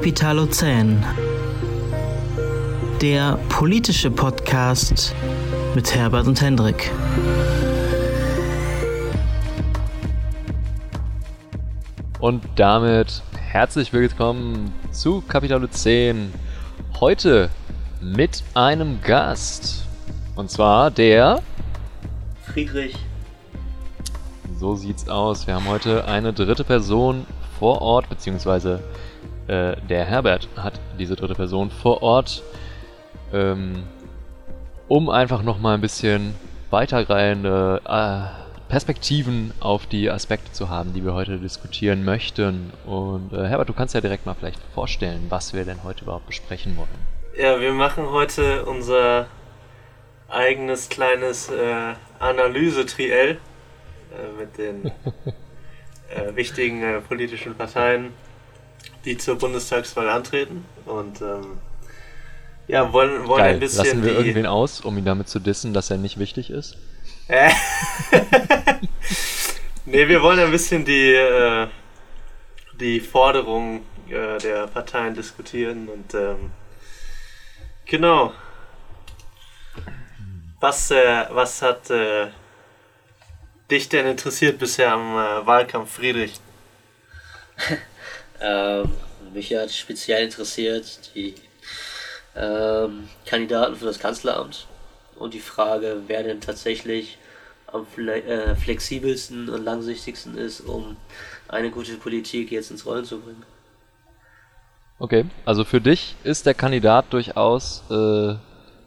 Kapitalozän. Der politische Podcast mit Herbert und Hendrik. Und damit herzlich willkommen zu Kapitalozän. Heute mit einem Gast. Und zwar der Friedrich. So sieht's aus. Wir haben heute eine dritte Person vor Ort, beziehungsweise äh, der Herbert hat diese dritte Person vor Ort, ähm, um einfach nochmal ein bisschen weitergreifende äh, Perspektiven auf die Aspekte zu haben, die wir heute diskutieren möchten. Und äh, Herbert, du kannst ja direkt mal vielleicht vorstellen, was wir denn heute überhaupt besprechen wollen. Ja, wir machen heute unser eigenes kleines äh, Analyse-Triell äh, mit den äh, wichtigen politischen Parteien, die zur Bundestagswahl antreten. Und ähm, ja, wollen, wollen Geil. ein bisschen. Lassen wir die, irgendwen aus, um ihn damit zu dissen, dass er nicht wichtig ist? Äh, nee, wir wollen ein bisschen die, äh, die Forderungen äh, der Parteien diskutieren und ähm, genau. Was, äh, was hat äh, dich denn interessiert bisher am äh, Wahlkampf, Friedrich? Ähm, mich hat speziell interessiert die ähm, Kandidaten für das Kanzleramt und die Frage, wer denn tatsächlich am fle äh, flexibelsten und langsichtigsten ist, um eine gute Politik jetzt ins Rollen zu bringen. Okay, also für dich ist der Kandidat durchaus äh,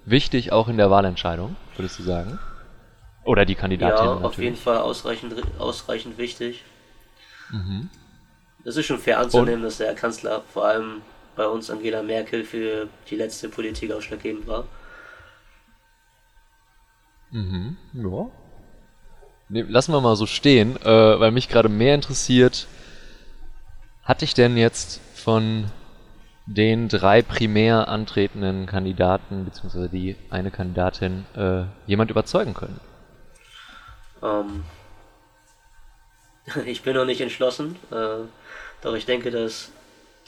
wichtig, auch in der Wahlentscheidung, würdest du sagen? Oder die Kandidatin ja, natürlich. auf jeden Fall ausreichend, ausreichend wichtig. Mhm. Es ist schon fair anzunehmen, dass der Kanzler, vor allem bei uns Angela Merkel, für die letzte Politik ausschlaggebend war. Mhm. Ja. Nee, lassen wir mal so stehen, äh, weil mich gerade mehr interessiert, hatte ich denn jetzt von den drei primär antretenden Kandidaten, beziehungsweise die eine Kandidatin, äh, jemand überzeugen können? Ähm, ich bin noch nicht entschlossen, äh, doch ich denke, dass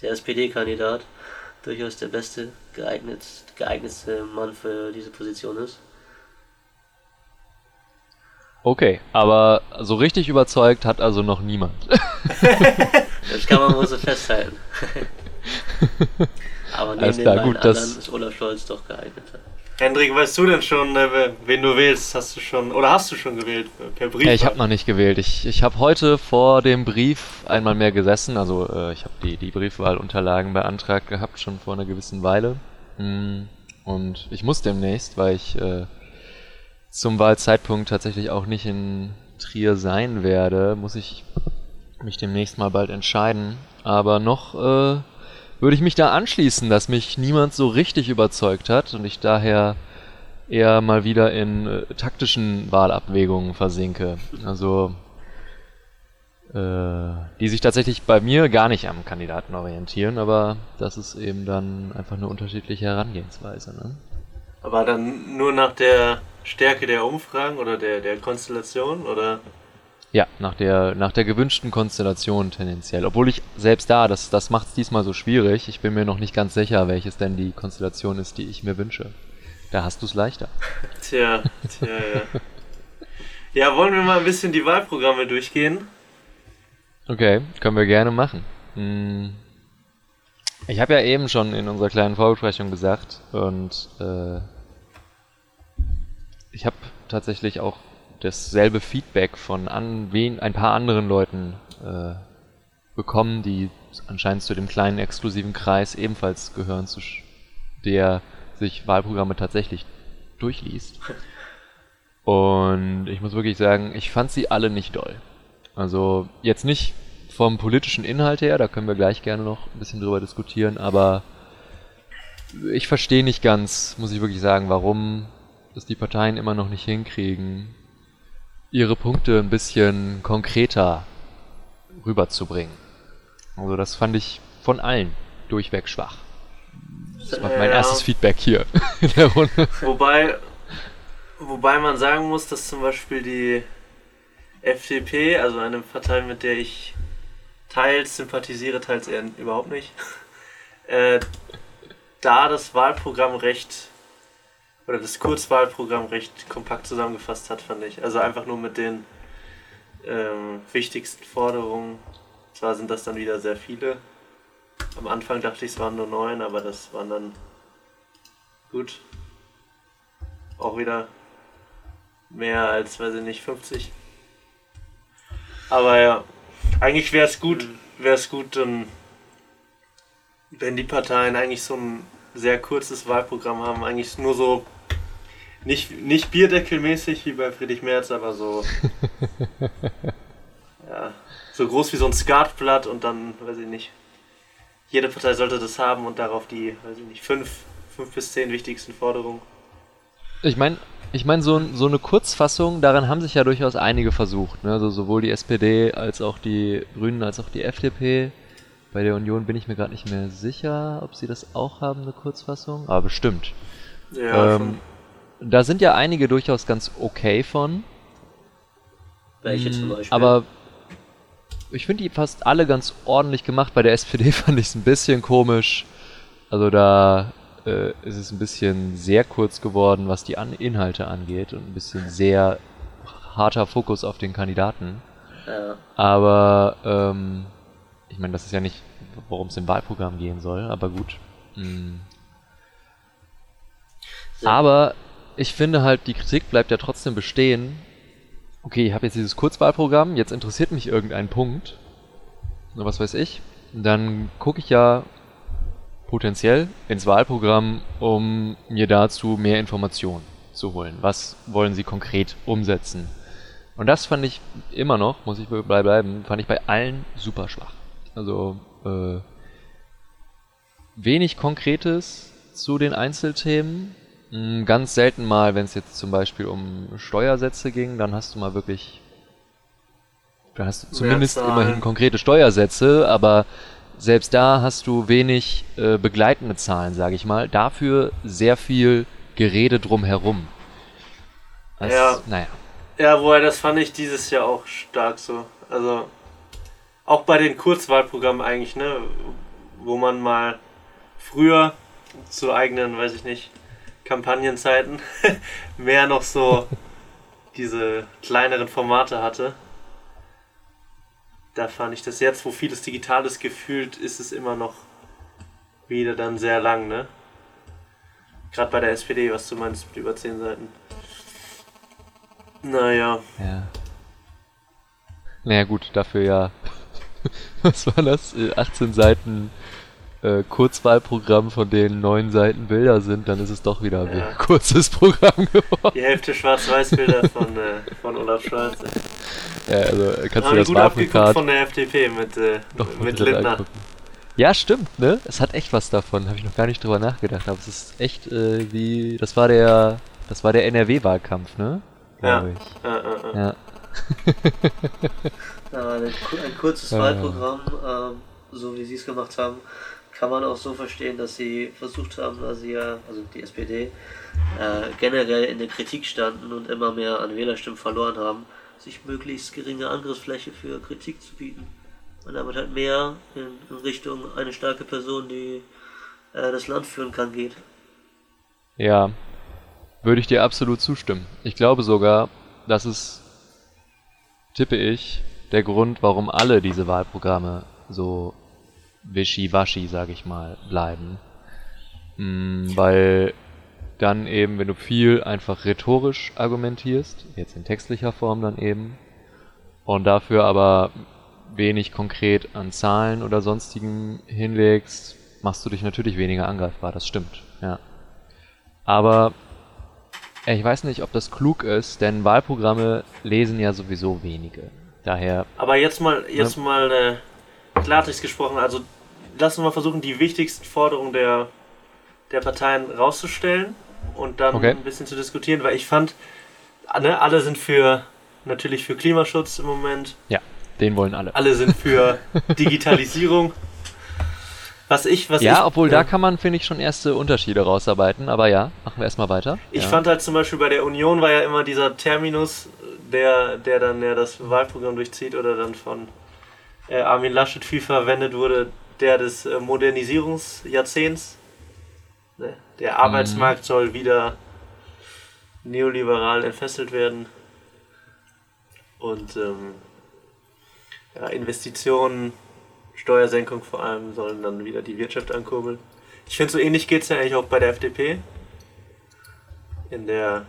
der SPD-Kandidat durchaus der beste, geeignet, geeignetste Mann für diese Position ist. Okay, aber so richtig überzeugt hat also noch niemand. Das kann man wohl so festhalten. Aber neben Alles den klar, beiden gut, anderen ist Olaf Scholz doch geeigneter. Hendrik, weißt du denn schon, äh, wen du wählst? Hast du schon, oder hast du schon gewählt? Per Brief? Ja, ich habe noch nicht gewählt. Ich, ich habe heute vor dem Brief einmal mehr gesessen. Also äh, ich habe die, die Briefwahlunterlagen beantragt gehabt, schon vor einer gewissen Weile. Mm, Und ich muss demnächst, weil ich äh, zum Wahlzeitpunkt tatsächlich auch nicht in Trier sein werde, muss ich mich demnächst mal bald entscheiden. Aber noch äh, würde ich mich da anschließen, dass mich niemand so richtig überzeugt hat und ich daher eher mal wieder in äh, taktischen Wahlabwägungen versinke. Also äh, die sich tatsächlich bei mir gar nicht am Kandidaten orientieren, aber das ist eben dann einfach eine unterschiedliche Herangehensweise. Ne? Aber dann nur nach der Stärke der Umfragen oder der, der Konstellation? Oder? Ja, nach der, nach der gewünschten Konstellation tendenziell. Obwohl ich selbst da, das, das macht es diesmal so schwierig. Ich bin mir noch nicht ganz sicher, welches denn die Konstellation ist, die ich mir wünsche. Da hast du es leichter. Tja, tja, ja. Ja, wollen wir mal ein bisschen die Wahlprogramme durchgehen? Okay, können wir gerne machen. Hm. Ich habe ja eben schon in unserer kleinen Vorbesprechung gesagt und äh, ich habe tatsächlich auch dasselbe Feedback von an, wen, ein paar anderen Leuten äh, bekommen, die anscheinend zu dem kleinen exklusiven Kreis ebenfalls gehören, zu der sich Wahlprogramme tatsächlich durchliest. Und ich muss wirklich sagen, ich fand sie alle nicht doll. Also jetzt nicht vom politischen Inhalt her, da können wir gleich gerne noch ein bisschen drüber diskutieren, aber ich verstehe nicht ganz, muss ich wirklich sagen, warum es die Parteien immer noch nicht hinkriegen, ihre Punkte ein bisschen konkreter rüberzubringen. Also das fand ich von allen durchweg schwach. Das war mein Ja. erstes Feedback hier in der Runde. Wobei, wobei man sagen muss, dass zum Beispiel die FDP, also eine Partei, mit der ich teils sympathisiere, teils eher überhaupt nicht, äh, da das Wahlprogramm recht oder das Kurzwahlprogramm recht kompakt zusammengefasst hat, fand ich. Also einfach nur mit den ähm, wichtigsten Forderungen. Zwar sind das dann wieder sehr viele. Am Anfang dachte ich, es waren nur neun, aber das waren dann gut. Auch wieder mehr als, weiß ich nicht, 50. Aber ja, eigentlich wäre es gut, wäre es gut, ähm, wenn die Parteien eigentlich so ein sehr kurzes Wahlprogramm haben, eigentlich nur so nicht, nicht bierdeckelmäßig wie bei Friedrich Merz, aber so ja, so groß wie so ein Skatblatt und dann, weiß ich nicht, jede Partei sollte das haben und darauf die, weiß ich nicht, fünf, fünf bis zehn wichtigsten Forderungen. Ich meine, ich meine, so, so eine Kurzfassung, daran haben sich ja durchaus einige versucht. Ne? Also sowohl die SPD als auch die Grünen als auch die FDP. Bei der Union bin ich mir gerade nicht mehr sicher, ob sie das auch haben, eine Kurzfassung. Aber bestimmt. Ja, ähm, da sind ja einige durchaus ganz okay von. Welche zum Mm, Beispiel? Aber ich finde die fast alle ganz ordentlich gemacht. Bei der SPD fand ich es ein bisschen komisch. Also da äh, ist es ein bisschen sehr kurz geworden, was die An Inhalte angeht und ein bisschen sehr harter Fokus auf den Kandidaten. ja. Aber ähm, ich meine, das ist ja nicht, worum es im Wahlprogramm gehen soll, aber gut. Sehr- Aber ich finde halt, die Kritik bleibt ja trotzdem bestehen. Okay, ich habe jetzt dieses Kurzwahlprogramm, jetzt interessiert mich irgendein Punkt. Na, was weiß ich. Dann gucke ich ja potenziell ins Wahlprogramm, um mir dazu mehr Informationen zu holen. Was wollen sie konkret umsetzen? Und das fand ich immer noch, muss ich bei bleiben, fand ich bei allen super schwach. Also äh, wenig Konkretes zu den Einzelthemen. Mm, Ganz selten mal, wenn es jetzt zum Beispiel um Steuersätze ging, dann hast du mal wirklich, dann hast du zumindest Zahlen. immerhin konkrete Steuersätze, aber selbst da hast du wenig äh, begleitende Zahlen, sage ich mal. Dafür sehr viel Gerede drumherum. Das, Ja. Naja. Ja, woher das fand ich dieses Jahr auch stark so. Also auch bei den Kurzwahlprogrammen eigentlich, ne, wo man mal früher zu eigenen, weiß ich nicht, Kampagnenzeiten mehr noch so diese kleineren Formate hatte. Da fand ich das jetzt, wo vieles digital ist, gefühlt ist es immer noch wieder dann sehr lang, ne? Gerade bei der SPD, was du meinst, mit über 10 Seiten. Naja. Ja. Naja gut, dafür ja. Was war das? Äh, 18 Seiten äh, Kurzwahlprogramm, von denen 9 Seiten Bilder sind, dann ist es doch wieder ein Ja. kurzes Programm geworden. Die Hälfte Schwarz-Weiß-Bilder von, äh, von Olaf Scholz. Ja, also äh, kannst du das gut abgeguckt von der FDP mit, äh, doch mit Lindner. angucken. Ja, stimmt, ne? Es hat echt was davon, habe ich noch gar nicht drüber nachgedacht, aber es ist echt äh, wie das war der das war der NRW-Wahlkampf, ne? Ja. Glaube ich. Äh, äh, äh. Ja. Ja, ein, ku- ein kurzes Ja. Wahlprogramm, ähm, so wie sie es gemacht haben, kann man auch so verstehen, dass sie versucht haben, da sie ja, also die SPD, äh, generell in der Kritik standen und immer mehr an Wählerstimmen verloren haben, sich möglichst geringe Angriffsfläche für Kritik zu bieten. Und damit halt mehr in, in Richtung eine starke Person, die äh, das Land führen kann, geht. Ja, würde ich dir absolut zustimmen. Ich glaube sogar, das ist, tippe ich, der Grund, warum alle diese Wahlprogramme so wischiwaschi, sag ich mal, bleiben. Mm, weil dann eben, wenn du viel einfach rhetorisch argumentierst, jetzt in textlicher Form dann eben, und dafür aber wenig konkret an Zahlen oder sonstigen hinlegst, machst du dich natürlich weniger angreifbar, das stimmt, ja. Aber ich weiß nicht, ob das klug ist, denn Wahlprogramme lesen ja sowieso wenige. Daher, Aber jetzt mal, jetzt mal äh, Klartext gesprochen, also lass uns mal versuchen, die wichtigsten Forderungen der, der Parteien rauszustellen und dann Okay. ein bisschen zu diskutieren, weil ich fand, ne, alle sind für natürlich für Klimaschutz im Moment, ja, den wollen alle. alle sind für Digitalisierung. Was ich, was ich, Ja, obwohl da ja. kann man, finde ich, schon erste Unterschiede rausarbeiten. Aber ja, machen wir erstmal weiter. Ich ja. fand halt zum Beispiel bei der Union war ja immer dieser Terminus, der, der dann ja das Wahlprogramm durchzieht oder dann von äh, Armin Laschet viel verwendet wurde, der des äh, Modernisierungsjahrzehnts. Ne? Der Arbeitsmarkt soll wieder neoliberal entfesselt werden. Und ähm, ja, Investitionen, Steuersenkung vor allem sollen dann wieder die Wirtschaft ankurbeln. Ich finde, so ähnlich geht es ja eigentlich auch bei der FDP. In der,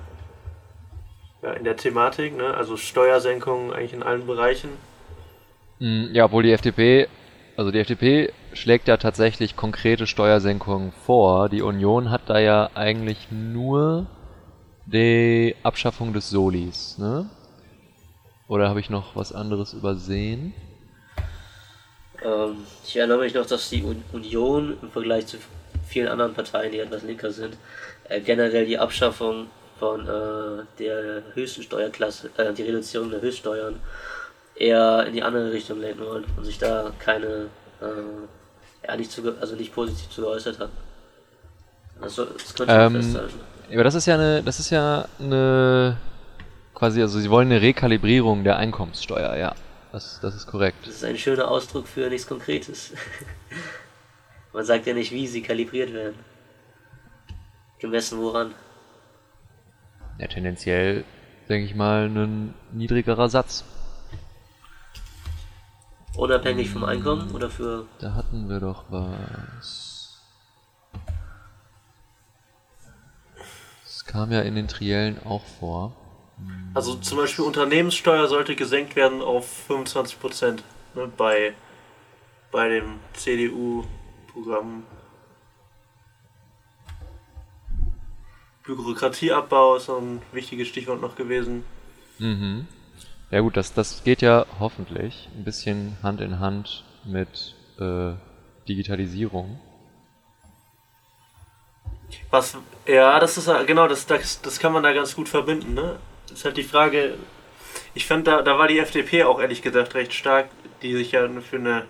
ja, in der Thematik, ne? also Steuersenkungen eigentlich in allen Bereichen. Mm, Ja, obwohl die FDP, also die FDP schlägt ja tatsächlich konkrete Steuersenkungen vor. Die Union hat da ja eigentlich nur die Abschaffung des Solis, ne? Oder habe ich noch was anderes übersehen? Ähm, ich erinnere mich noch, dass die Un- Union im Vergleich zu vielen anderen Parteien, die etwas linker sind, äh, generell die Abschaffung von äh, der höchsten Steuerklasse, äh, die Reduzierung der Höchststeuern eher in die andere Richtung lenken wollen und sich da keine, äh, ja, nicht zu, also nicht positiv zu geäußert hat. Das, das könnte man Ähm, festhalten. Aber das ist ja eine, das ist ja eine quasi, also sie wollen eine Rekalibrierung der Einkommenssteuer, ja. Das, das ist korrekt. Das ist ein schöner Ausdruck für nichts Konkretes. Man sagt ja nicht, wie sie kalibriert werden. Gemessen woran? Ja, tendenziell, denke ich mal, ein niedrigerer Satz. Unabhängig vom Einkommen oder für. Da hatten wir doch was. Das kam ja in den Triellen auch vor. Also zum Beispiel Unternehmenssteuer sollte gesenkt werden auf 25% ne, bei, bei dem CDU-Programm. Bürokratieabbau ist so ein wichtiges Stichwort noch gewesen. Mhm. Ja gut, das, das geht ja hoffentlich ein bisschen Hand in Hand mit äh, Digitalisierung. Was, ja, das ist genau, das, das, das kann man da ganz gut verbinden, ne? Das ist halt die Frage, ich fand, da, da war die FDP auch ehrlich gesagt recht stark, die sich ja für eine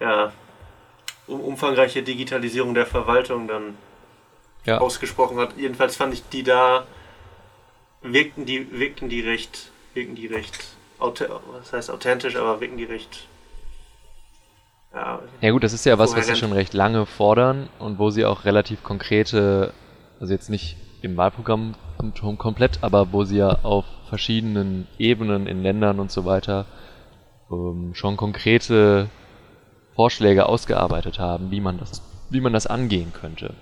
ja, um, umfangreiche Digitalisierung der Verwaltung dann Ja. ausgesprochen hat. Jedenfalls fand ich die da, wirkten die, wirkten die recht, wirkten die recht, was heißt authentisch, aber wirken die recht, ja, Ja gut, das ist ja was, was sie schon recht lange fordern und wo sie auch relativ konkrete, also jetzt nicht im Wahlprogramm kom- komplett, aber wo sie ja auf verschiedenen Ebenen in Ländern und so weiter ähm, schon konkrete Vorschläge ausgearbeitet haben, wie man das, wie man das angehen könnte.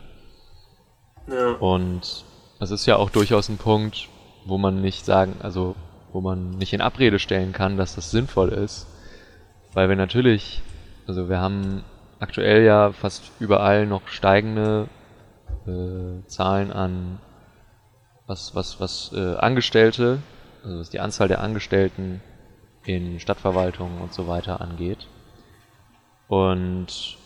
ja. Und das ist ja auch durchaus ein Punkt, wo man nicht sagen, also wo man nicht in Abrede stellen kann, dass das sinnvoll ist. Weil wir natürlich, also wir haben aktuell ja fast überall noch steigende äh, Zahlen an was, was, was äh, Angestellte, also was die Anzahl der Angestellten in Stadtverwaltungen und so weiter angeht. Und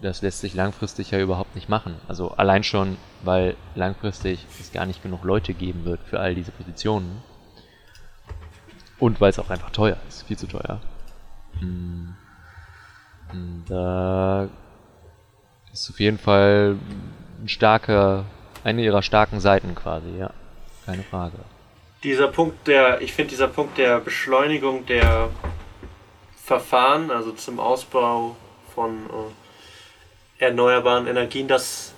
das lässt sich langfristig ja überhaupt nicht machen. Also allein schon, weil langfristig es gar nicht genug Leute geben wird für all diese Positionen. Und weil es auch einfach teuer ist, viel zu teuer. Hm. Und Da ist auf jeden Fall ein starker, eine ihrer starken Seiten quasi, ja. Keine Frage. dieser Punkt der, ich finde dieser Punkt der Beschleunigung der Verfahren, also zum Ausbau von äh, erneuerbaren Energien, das,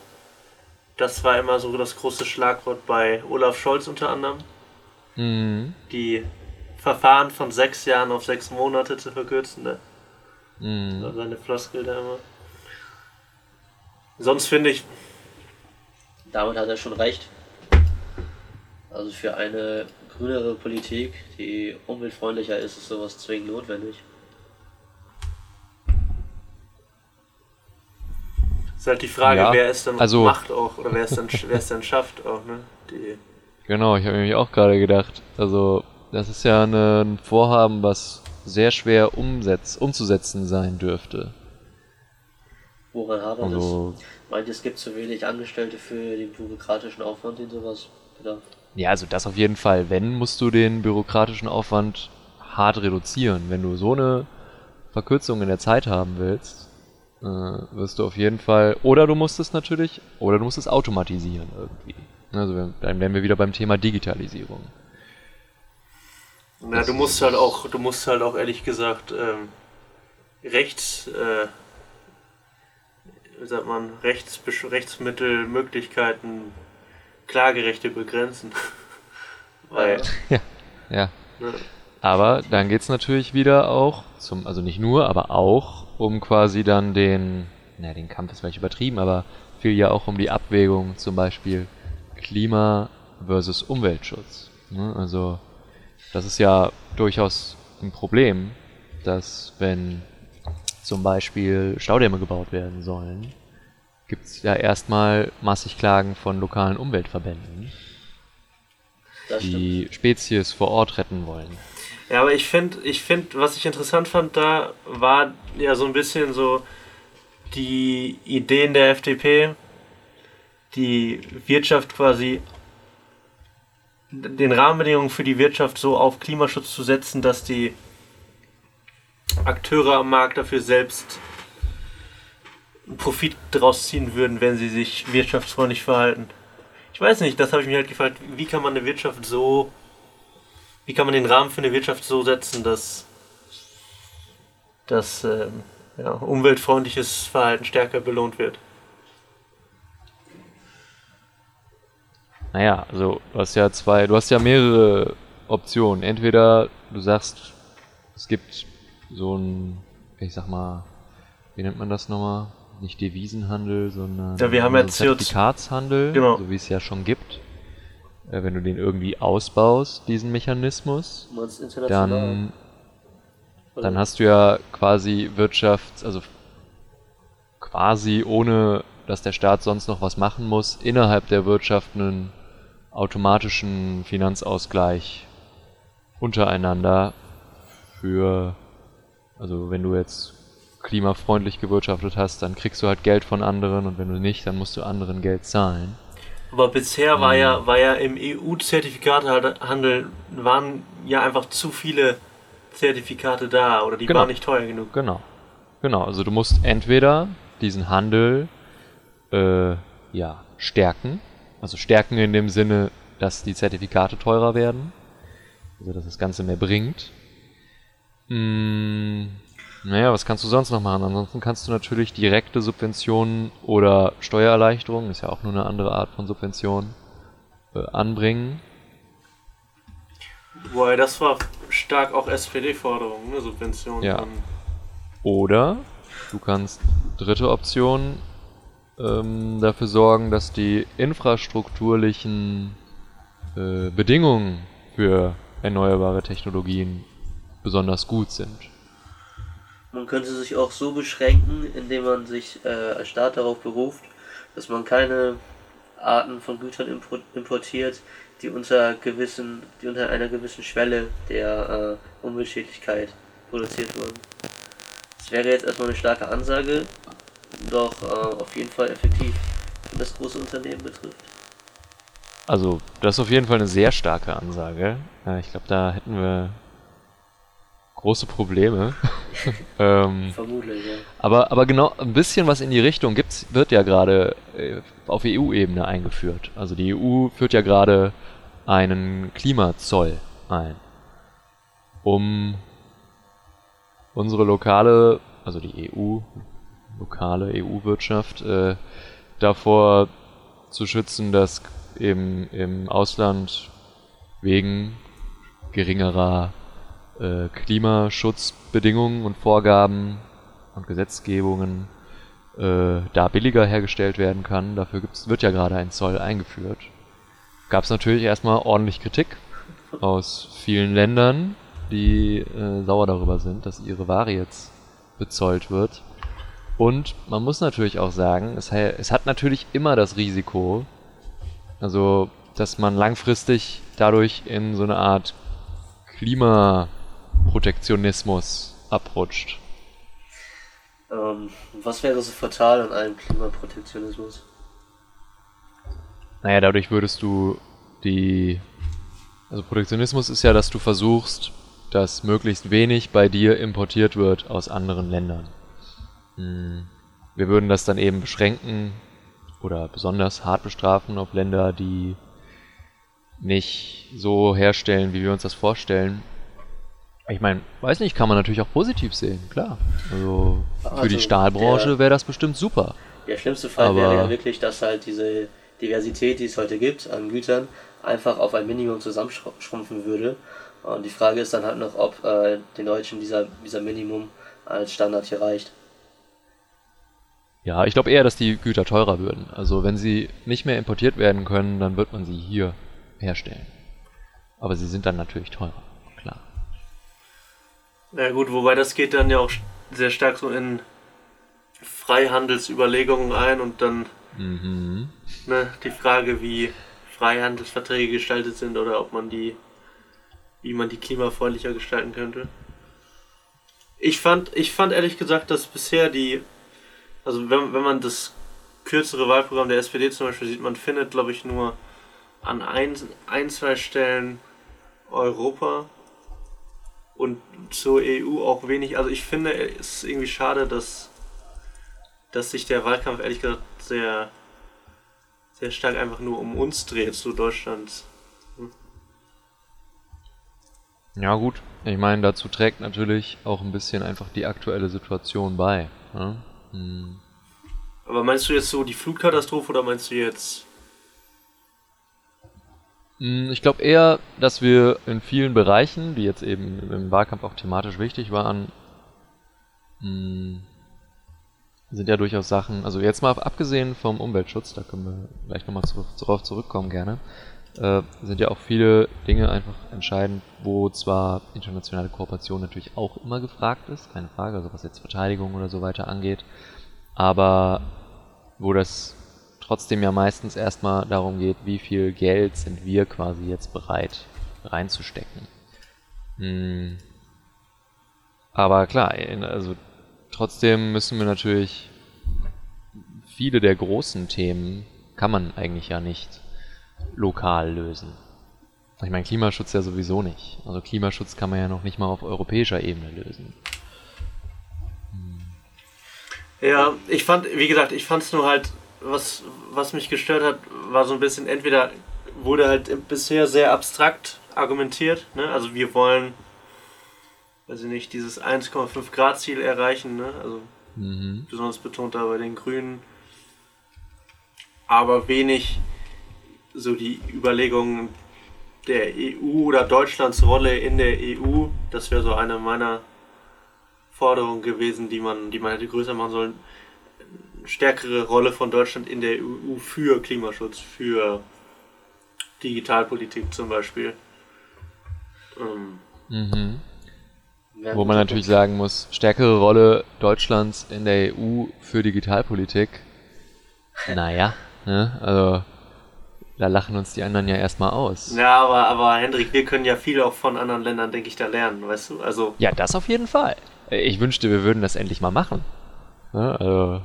das war immer so das große Schlagwort bei Olaf Scholz unter anderem. Mhm. Die Verfahren von sechs Jahren auf sechs Monate zu verkürzen, ne? Mhm. Das war seine Floskel da immer. Sonst finde ich, Damit hat er schon recht. Also für eine grünere Politik, die umweltfreundlicher ist, ist sowas zwingend notwendig. ist halt die Frage, Ja, wer es dann also- macht auch, oder wer es dann, wer es dann schafft auch, ne? Die, Genau, ich habe nämlich auch gerade gedacht, also das ist ja ein Vorhaben, was sehr schwer umsetz, umzusetzen sein dürfte. Woran haben wir Also, das? Meint es gibt zu wenig Angestellte für den bürokratischen Aufwand, den sowas bedarf? ja, also das auf jeden Fall. Wenn, musst du den bürokratischen Aufwand hart reduzieren. Wenn du so eine Verkürzung in der Zeit haben willst, äh, wirst du auf jeden Fall, oder du musst es natürlich, oder du musst es automatisieren irgendwie. Also dann wären wir wieder beim Thema Digitalisierung. Na, du musst halt auch, du musst halt auch ehrlich gesagt ähm, recht, äh, wie sagt man, Rechts, Rechtsmittel, Möglichkeiten, Klagerechte begrenzen. Weil, Ja. Ja. ne, Aber dann geht's natürlich wieder auch zum, also nicht nur, aber auch um quasi dann den, naja, den Kampf ist vielleicht übertrieben, aber viel ja auch um die Abwägung zum Beispiel Klima versus Umweltschutz. Ne? Also das ist ja durchaus ein Problem, dass wenn zum Beispiel Staudämme gebaut werden sollen, gibt's ja erstmal massig Klagen von lokalen Umweltverbänden, Das stimmt. die Spezies vor Ort retten wollen. Ja, aber ich finde, ich find, was ich interessant fand da, war ja so ein bisschen so die Ideen der FDP, die Wirtschaft quasi, den Rahmenbedingungen für die Wirtschaft so auf Klimaschutz zu setzen, dass die Akteure am Markt dafür selbst Profit draus ziehen würden, wenn sie sich wirtschaftsfreundlich verhalten. Ich weiß nicht, das habe ich mir halt gefragt, wie kann man eine Wirtschaft so wie kann man den Rahmen für eine Wirtschaft so setzen, dass, dass ähm, ja, umweltfreundliches Verhalten stärker belohnt wird? Naja, also du hast ja zwei, du hast ja mehrere Optionen. Entweder du sagst, es gibt so ein, ich sag mal, wie nennt man das nochmal? Nicht Devisenhandel, sondern Ja, wir haben ja so CO2 Zertifikatshandel, Genau. so wie es ja schon gibt. Äh, wenn du den irgendwie ausbaust, diesen Mechanismus, dann, dann hast du ja quasi Wirtschaft, also quasi ohne, dass der Staat sonst noch was machen muss, innerhalb der Wirtschaft einen automatischen Finanzausgleich untereinander für, also wenn du jetzt klimafreundlich gewirtschaftet hast, dann kriegst du halt Geld von anderen und wenn du nicht, dann musst du anderen Geld zahlen. Aber bisher war ja, war ja im EU-Zertifikatehandel waren ja einfach zu viele Zertifikate da oder die Genau. waren nicht teuer genug. Genau. Genau, also du musst entweder diesen Handel äh, ja, stärken, also stärken in dem Sinne, dass die Zertifikate teurer werden, also dass das Ganze mehr bringt. Mm, naja, was kannst du sonst noch machen? Ansonsten kannst du natürlich direkte Subventionen oder Steuererleichterungen, ist ja auch nur eine andere Art von Subvention, äh, anbringen. Wobei, das war stark auch SPD-Forderung, ne? Subventionen. Ja. Oder du kannst, dritte Option, ähm, dafür sorgen, dass die infrastrukturlichen äh, Bedingungen für erneuerbare Technologien besonders gut sind. Man könnte sich auch so beschränken, indem man sich äh, als Staat darauf beruft, dass man keine Arten von Gütern importiert, die unter gewissen, die unter einer gewissen Schwelle der äh, Umweltschädlichkeit produziert wurden. Das wäre jetzt erstmal eine starke Ansage, doch äh, auf jeden Fall effektiv, wenn das große Unternehmen betrifft. Also, das ist auf jeden Fall eine sehr starke Ansage. Äh, ich glaube, da hätten wir große Probleme. ähm, Vermutlich, ja. Aber, aber genau ein bisschen was in die Richtung gibt's, wird ja gerade äh, auf EU-Ebene eingeführt. Also die EU führt ja gerade einen Klimazoll ein, um unsere lokale, also die EU, lokale EU-Wirtschaft äh, davor zu schützen, dass eben im Ausland wegen geringerer äh, Klimaschutzbedingungen und Vorgaben und Gesetzgebungen äh, da billiger hergestellt werden kann. Dafür gibt's, wird ja gerade ein Zoll eingeführt. Gab es natürlich erstmal ordentlich Kritik aus vielen Ländern, die äh, sauer darüber sind, dass ihre Ware jetzt bezollt wird. Und man muss natürlich auch sagen, es, es hat natürlich immer das Risiko, also dass man langfristig dadurch in so eine Art Klimaprotektionismus abrutscht. Ähm, was wäre so fatal an allem Klimaprotektionismus? Naja, dadurch würdest du die. Also Protektionismus ist ja, dass du versuchst, dass möglichst wenig bei dir importiert wird aus anderen Ländern. Wir würden das dann eben beschränken oder besonders hart bestrafen auf Länder, die nicht so herstellen, wie wir uns das vorstellen. Ich meine, weiß nicht, kann man natürlich auch positiv sehen, klar. Also für die Also, Stahlbranche der- wäre das bestimmt super. Der schlimmste Fall Aber- wäre ja wirklich, dass halt diese Diversität, die es heute gibt an Gütern, einfach auf ein Minimum zusammenschrumpfen würde. Und die Frage ist dann halt noch, ob äh, den Deutschen dieser, dieser Minimum als Standard hier reicht. Ja, ich glaube eher, dass die Güter teurer würden. Also wenn sie nicht mehr importiert werden können, dann wird man sie hier herstellen. Aber sie sind dann natürlich teurer, klar. Ja gut, wobei das geht dann ja auch sehr stark so in Freihandelsüberlegungen ein und dann Mhm. ne, die Frage, wie Freihandelsverträge gestaltet sind oder ob man die, wie man die klimafreundlicher gestalten könnte. Ich fand, ich fand ehrlich gesagt, dass bisher die, also wenn, wenn man das kürzere Wahlprogramm der SPD zum Beispiel sieht, man findet, glaube ich, nur an ein, ein, zwei Stellen Europa und zur EU auch wenig. Also ich finde, es irgendwie schade, dass, dass sich der Wahlkampf ehrlich gesagt sehr, sehr stark einfach nur um uns dreht, so Deutschland. Ja gut, ich meine, dazu trägt natürlich auch ein bisschen einfach die aktuelle Situation bei. Ne? Hm. Aber meinst du jetzt so die Flutkatastrophe oder meinst du jetzt Hm, Ich glaube eher, dass wir in vielen Bereichen, die jetzt eben im Wahlkampf auch thematisch wichtig waren, hm, sind ja durchaus Sachen, also jetzt mal abgesehen vom Umweltschutz, da können wir gleich nochmal zu, darauf zurückkommen gerne, äh, sind ja auch viele Dinge einfach entscheidend, wo zwar internationale Kooperation natürlich auch immer gefragt ist, keine Frage, also was jetzt Verteidigung oder so weiter angeht, aber wo das trotzdem ja meistens erstmal darum geht, wie viel Geld sind wir quasi jetzt bereit reinzustecken. Hm. Aber klar, also trotzdem müssen wir natürlich viele der großen Themen kann man eigentlich ja nicht lokal lösen. Ich meine, Klimaschutz ja sowieso nicht. Also Klimaschutz kann man ja noch nicht mal auf europäischer Ebene lösen. Ja, ich fand, wie gesagt, ich fand es nur halt, was, was mich gestört hat, war so ein bisschen, entweder wurde halt bisher sehr abstrakt argumentiert, ne? also wir wollen, weiß ich nicht, dieses 1,5 Grad Ziel erreichen, ne? also Mhm. besonders betont da bei den Grünen, aber wenig so die Überlegungen der EU oder Deutschlands Rolle in der EU, das wäre so eine meiner Forderungen gewesen, die man, die man hätte größer machen sollen. Stärkere Rolle von Deutschland in der EU für Klimaschutz, für Digitalpolitik zum Beispiel. Ähm, Mhm. Wo man natürlich sagen muss, stärkere Rolle Deutschlands in der EU für Digitalpolitik. Naja, ne? Also da lachen uns die anderen ja erstmal aus. ja, aber, aber Hendrik, wir können ja viel auch von anderen Ländern, denke ich, da lernen, weißt du? Also, Ja, das auf jeden Fall. Ich wünschte, wir würden das endlich mal machen. Ne? Also,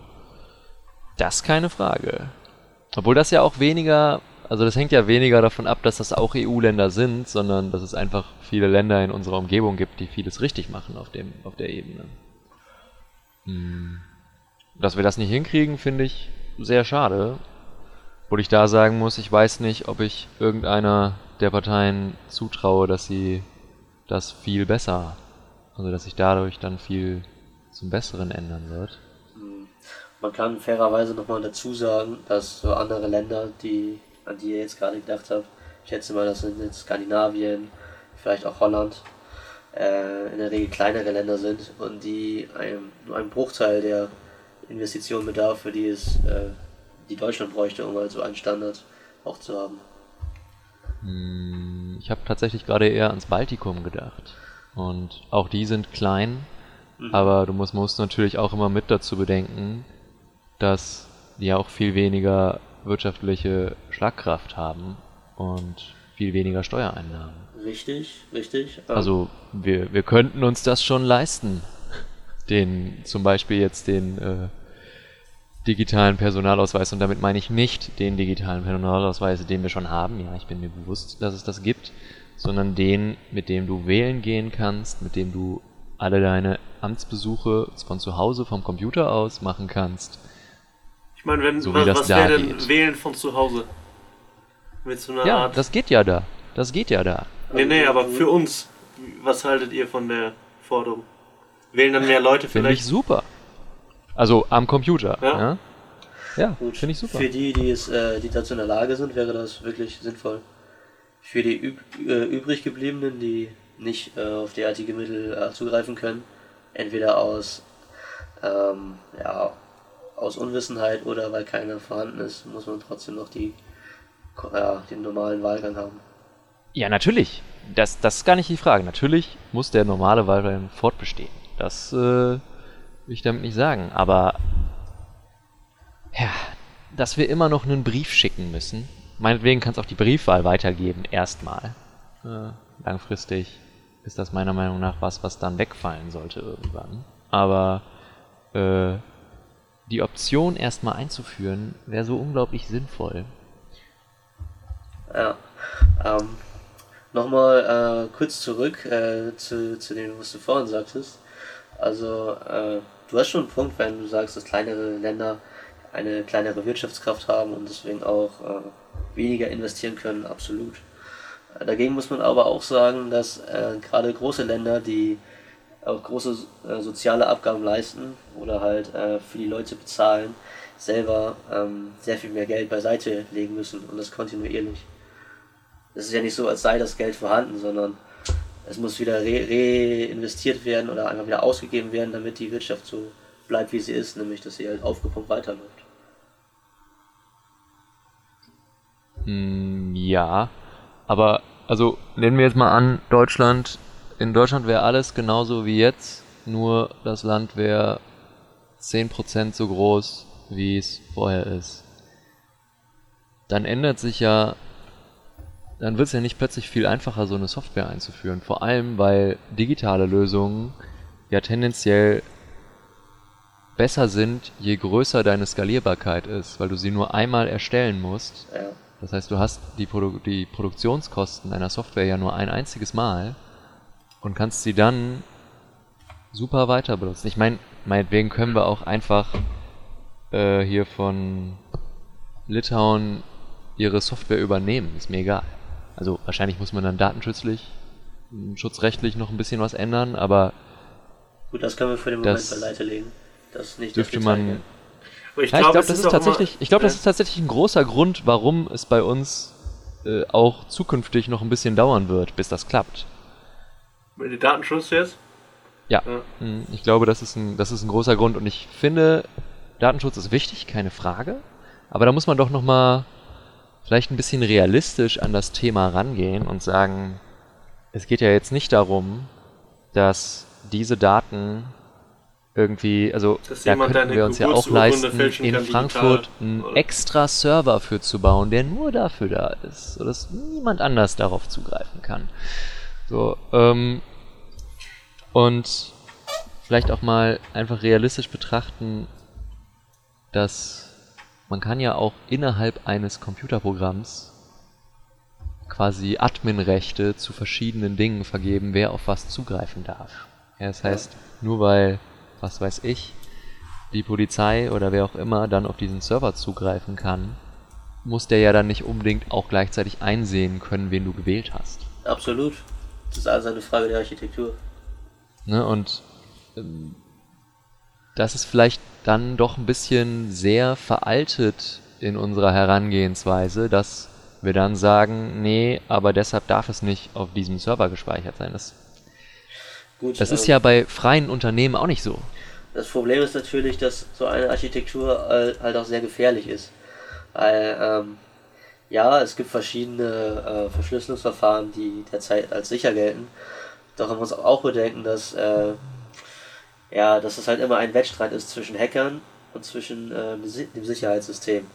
das keine Frage. Obwohl das ja auch weniger, also das hängt ja weniger davon ab, dass das auch EU-Länder sind, sondern dass es einfach viele Länder in unserer Umgebung gibt, die vieles richtig machen auf, dem, auf der Ebene. Hm. Dass wir das nicht hinkriegen, finde ich sehr schade. Obwohl ich da sagen muss, ich weiß nicht, ob ich irgendeiner der Parteien zutraue, dass sie das viel besser, also dass sich dadurch dann viel zum Besseren ändern wird. Man kann fairerweise nochmal dazu sagen, dass so andere Länder, die, an die ihr jetzt gerade gedacht habt, ich schätze mal, das sind jetzt Skandinavien, vielleicht auch Holland, äh, in der Regel kleinere Länder sind und die einem, nur einen Bruchteil der Investitionen bedarf, für die es äh, die Deutschland bräuchte, um halt so einen Standard auch zu haben. Hm, Ich habe tatsächlich gerade eher ans Baltikum gedacht. Und auch die sind klein, aber du musst, musst natürlich auch immer mit dazu bedenken, dass die ja auch viel weniger wirtschaftliche Schlagkraft haben und viel weniger Steuereinnahmen. Richtig, richtig. ähm, Also wir, wir könnten uns das schon leisten, den zum Beispiel jetzt den äh, digitalen Personalausweis und damit meine ich nicht den digitalen Personalausweis, den wir schon haben. Ja, ich bin mir bewusst, dass es das gibt, sondern den, mit dem du wählen gehen kannst, mit dem du alle deine Amtsbesuche von zu Hause vom Computer aus machen kannst. ich meine, wenn, So was, was da wäre denn. Wählen von zu Hause? Mit so einer Ja, Art. das geht ja da. Das geht ja da. nee, nee, aber für uns, was haltet ihr von der Forderung? Wählen dann mehr Leute Finde ich vielleicht? super. Also am Computer. Ja. Ja. Ja, finde ich super. Für die, die, es, äh, die dazu in der Lage sind, wäre das wirklich sinnvoll. Für die üb äh, übrig gebliebenen, die nicht äh, auf derartige Mittel äh, zugreifen können, entweder aus, ähm, ja, aus Unwissenheit oder weil keiner vorhanden ist, muss man trotzdem noch die, ja, den normalen Wahlgang haben. Ja, natürlich. Das, das ist gar nicht die Frage. Natürlich muss der normale Wahlgang fortbestehen. Das äh, will ich damit nicht sagen. Aber ja, dass wir immer noch einen Brief schicken müssen. Meinetwegen kann es auch die Briefwahl weitergeben, erstmal. Äh, langfristig ist das meiner Meinung nach was, was dann wegfallen sollte irgendwann. Aber äh, die Option erstmal einzuführen, wäre so unglaublich sinnvoll. Ja. Ähm, Nochmal äh, kurz zurück äh, zu, zu dem, was du vorhin sagtest. Also, äh, du hast schon einen Punkt, wenn du sagst, dass kleinere Länder eine kleinere Wirtschaftskraft haben und deswegen auch äh, weniger investieren können, absolut. Äh, dagegen muss man aber auch sagen, dass äh, gerade große Länder, die auch große äh, soziale Abgaben leisten oder halt äh, für die Leute bezahlen, selber ähm, sehr viel mehr Geld beiseite legen müssen und das kontinuierlich. Es ist ja nicht so, als sei das Geld vorhanden, sondern es muss wieder re reinvestiert werden oder einfach wieder ausgegeben werden, damit die Wirtschaft so bleibt, wie sie ist, nämlich dass sie halt aufgepumpt weiterläuft. Hm, ja, aber also nehmen wir jetzt mal an, Deutschland, in Deutschland wäre alles genauso wie jetzt, nur das Land wäre 10% so groß, wie es vorher ist. Dann ändert sich ja dann wird es ja nicht plötzlich viel einfacher, so eine Software einzuführen. Vor allem, weil digitale Lösungen ja tendenziell besser sind, je größer deine Skalierbarkeit ist, weil du sie nur einmal erstellen musst. Ja. Das heißt, du hast die, Produ die Produktionskosten einer Software ja nur ein einziges Mal und kannst sie dann super weiter benutzen. Ich meine, meinetwegen können wir auch einfach äh, hier von Litauen ihre Software übernehmen, ist mir egal. Also wahrscheinlich muss man dann datenschutzlich, schutzrechtlich noch ein bisschen was ändern, aber Gut, das können wir für den Moment beiseite legen. Das ist nicht dürfte das man. Aber ich Ja, glaube, es das ist tatsächlich, immer- ich glaube, das Ja. ist tatsächlich ein großer Grund, warum es bei uns äh, auch zukünftig noch ein bisschen dauern wird, bis das klappt. Mit dem Datenschutz jetzt? Ja, Ja. Mm, ich glaube, das ist, ein, das ist ein großer Grund und ich finde, Datenschutz ist wichtig, keine Frage, aber da muss man doch noch mal vielleicht ein bisschen realistisch an das Thema rangehen und sagen, es geht ja jetzt nicht darum, dass diese Daten irgendwie, also Dass da könnten wir uns ja auch leisten, in Frankfurt einen extra Server für zu bauen, der nur dafür da ist, sodass niemand anders darauf zugreifen kann. So, ähm, und vielleicht auch mal einfach realistisch betrachten, dass man kann ja auch innerhalb eines Computerprogramms quasi Adminrechte zu verschiedenen Dingen vergeben, wer auf was zugreifen darf. Ja, das heißt, nur weil, was weiß ich, die Polizei oder wer auch immer dann auf diesen Server zugreifen kann, muss der ja dann nicht unbedingt auch gleichzeitig einsehen können, wen du gewählt hast. Absolut. Das ist also eine Frage der Architektur. Ne? Und ähm, das ist vielleicht dann doch ein bisschen sehr veraltet in unserer Herangehensweise, dass wir dann sagen, nee, aber deshalb darf es nicht auf diesem Server gespeichert sein. Das, Gut, das ist ähm, ja bei freien Unternehmen auch nicht so. Das Problem ist natürlich, dass so eine Architektur äh, halt auch sehr gefährlich ist. Weil, ähm, ja, es gibt verschiedene äh, Verschlüsselungsverfahren, die derzeit als sicher gelten. Doch man muss auch bedenken, dass, äh, ja, dass es halt immer ein Wettstreit ist zwischen Hackern und zwischen äh, dem Si- dem Sicherheitssystem.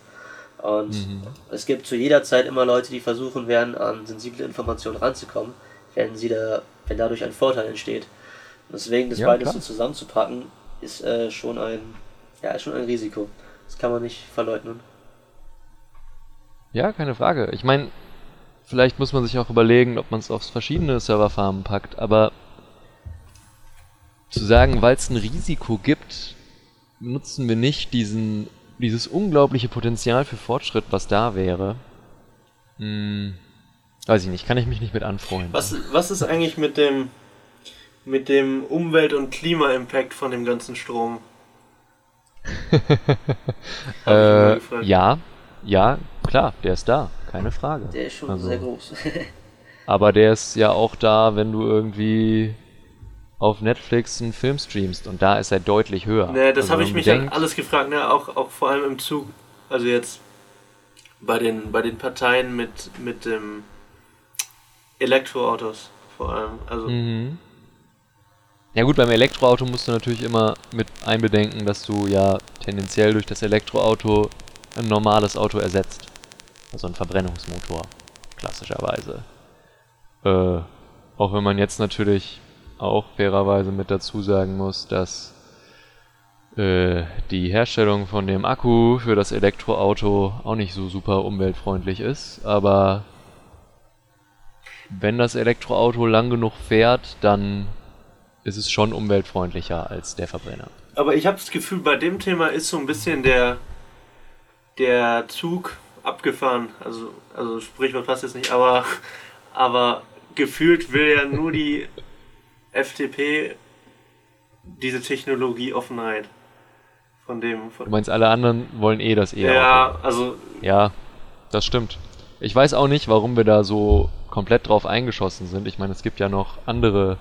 Und Mhm. es gibt zu jeder Zeit immer Leute, die versuchen werden, an sensible Informationen ranzukommen, wenn, sie da, wenn dadurch ein Vorteil entsteht. Und deswegen das Ja, beides so zusammenzupacken, ist äh, schon ein ja, ist schon ein Risiko. Das kann man nicht verleugnen. Ja, keine Frage. Ich meine, vielleicht muss man sich auch überlegen, ob man es auf verschiedene Serverfarmen packt, aber zu sagen, weil es ein Risiko gibt, nutzen wir nicht diesen, dieses unglaubliche Potenzial für Fortschritt, was da wäre. Hm, weiß ich nicht, kann ich mich nicht mit anfreunden. Was, was ist eigentlich mit dem, mit dem Umwelt- und Klima-Impact von dem ganzen Strom? Hab ich immer Äh, gefragt. ja, ja, klar, der ist da, keine Frage. Der ist schon Also- sehr groß. Aber der ist ja auch da, wenn du irgendwie auf Netflix einen Film streamst und da ist er deutlich höher. Ne, das Also habe ich mich bedenkt- alles gefragt, ne? auch, auch vor allem im Zug. Also jetzt bei den, bei den Parteien mit, mit dem Elektroautos vor allem. Also Mhm. Ja gut, beim Elektroauto musst du natürlich immer mit einbedenken, dass du ja tendenziell durch das Elektroauto ein normales Auto ersetzt. Also ein Verbrennungsmotor, klassischerweise. Äh, auch wenn man jetzt natürlich auch fairerweise mit dazu sagen muss, dass äh, die Herstellung von dem Akku für das Elektroauto auch nicht so super umweltfreundlich ist, aber wenn das Elektroauto lang genug fährt, dann ist es schon umweltfreundlicher als der Verbrenner. Aber ich habe das Gefühl, bei dem Thema ist so ein bisschen der, der Zug abgefahren. Also, also Sprichwort passt jetzt nicht, aber, aber gefühlt will ja nur die FDP diese Technologieoffenheit. Von dem. Du Von, meinst, alle anderen wollen eh das E-Auto. ja, also Ja, das stimmt. Ich weiß auch nicht, warum wir da so komplett drauf eingeschossen sind. Ich meine, es gibt ja noch andere,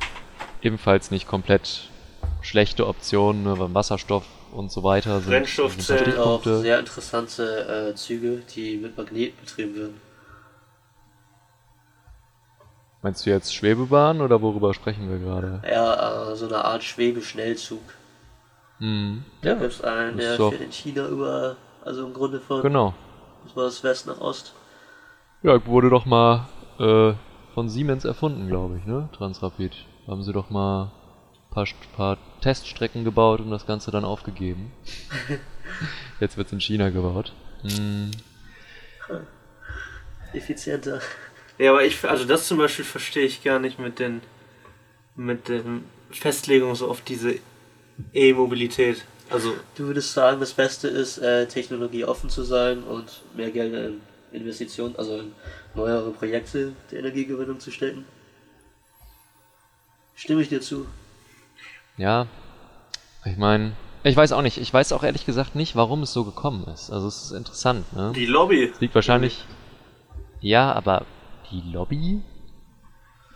ebenfalls nicht komplett schlechte Optionen, ne, weil Wasserstoff und so weiter sind. Brennstoffzellen sind auch Stichpunkte. sehr interessante äh, Züge, die mit Magneten betrieben werden. Meinst du jetzt Schwebebahn oder worüber sprechen wir gerade? Ja, äh, so eine Art Schwebeschnellzug. Hm. Da Ja, gibt es einen, das der fährt in China über, also im Grunde von genau. aus West nach Ost. Ja, wurde doch mal äh, von Siemens erfunden, glaube ich, ne? Transrapid. Haben sie doch mal ein paar, paar Teststrecken gebaut und das Ganze dann aufgegeben. Jetzt wird's in China gebaut. Hm. Effizienter. Ja, aber ich, also das zum Beispiel verstehe ich gar nicht mit den, mit den Festlegungen so auf diese E-Mobilität. Also, Du würdest sagen, das Beste ist, äh, Technologie offen zu sein und mehr Geld in Investitionen, also in neuere Projekte der Energiegewinnung zu stecken? Stimme ich dir zu. Ja, ich meine, ich weiß auch nicht. Ich weiß auch ehrlich gesagt nicht, warum es so gekommen ist. Also es ist interessant, ne? die Lobby. Es liegt wahrscheinlich. Ja, aber die Lobby?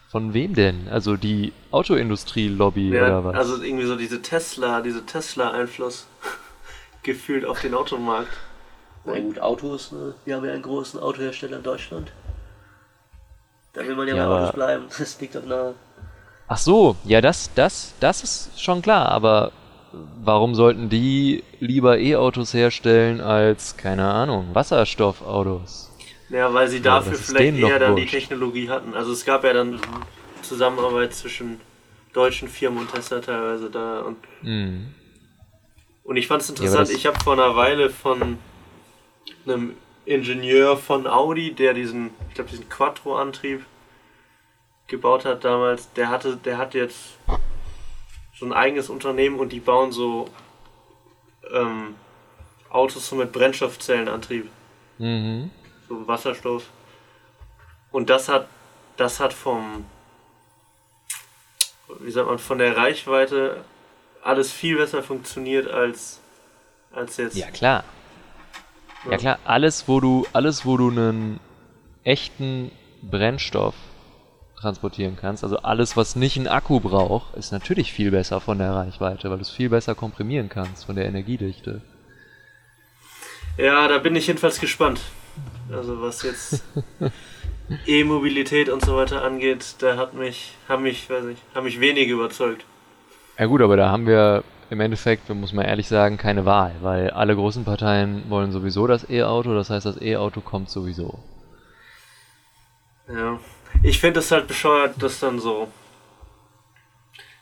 Von wem denn? Also die Autoindustrie-Lobby Ja, oder was? also irgendwie so diese Tesla, diese Tesla-Einfluss gefühlt auf den Automarkt. Na gut, Autos, ne? Wir haben ja einen großen Autohersteller in Deutschland. Da will man ja, Ja, bei Autos bleiben. Das liegt doch nahe. Ach so, ja, das, das, das ist schon klar, aber warum sollten die lieber E-Autos herstellen als, keine Ahnung, Wasserstoffautos? Ja, weil sie Ja, dafür ist vielleicht eher dann die wurscht. Technologie hatten. Also es gab ja dann Zusammenarbeit zwischen deutschen Firmen und Tesla teilweise da. Und, Hm. und ich fand es interessant, das- ich habe vor einer Weile von einem Ingenieur von Audi, der diesen, ich glaube, diesen Quattro-Antrieb gebaut hat damals, der hatte, der hat jetzt so ein eigenes Unternehmen und die bauen so ähm, Autos so mit Brennstoffzellenantrieb. Mhm. So Wasserstoff. Und das hat, das hat vom, wie sagt man, von der Reichweite alles viel besser funktioniert als, als jetzt. Ja, klar. Ja. Ja klar, alles wo du alles wo du einen echten Brennstoff transportieren kannst, also alles was nicht einen Akku braucht, ist natürlich viel besser von der Reichweite, weil du es viel besser komprimieren kannst von der Energiedichte. Ja, da bin ich jedenfalls gespannt. Also was jetzt E-Mobilität und so weiter angeht, da hat mich, haben mich, weiß ich, haben mich wenige überzeugt. Ja gut, aber da haben wir im Endeffekt, muss man ehrlich sagen, keine Wahl, weil alle großen Parteien wollen sowieso das E-Auto, das heißt, das E-Auto kommt sowieso. Ja. Ich finde es halt bescheuert, dass dann so.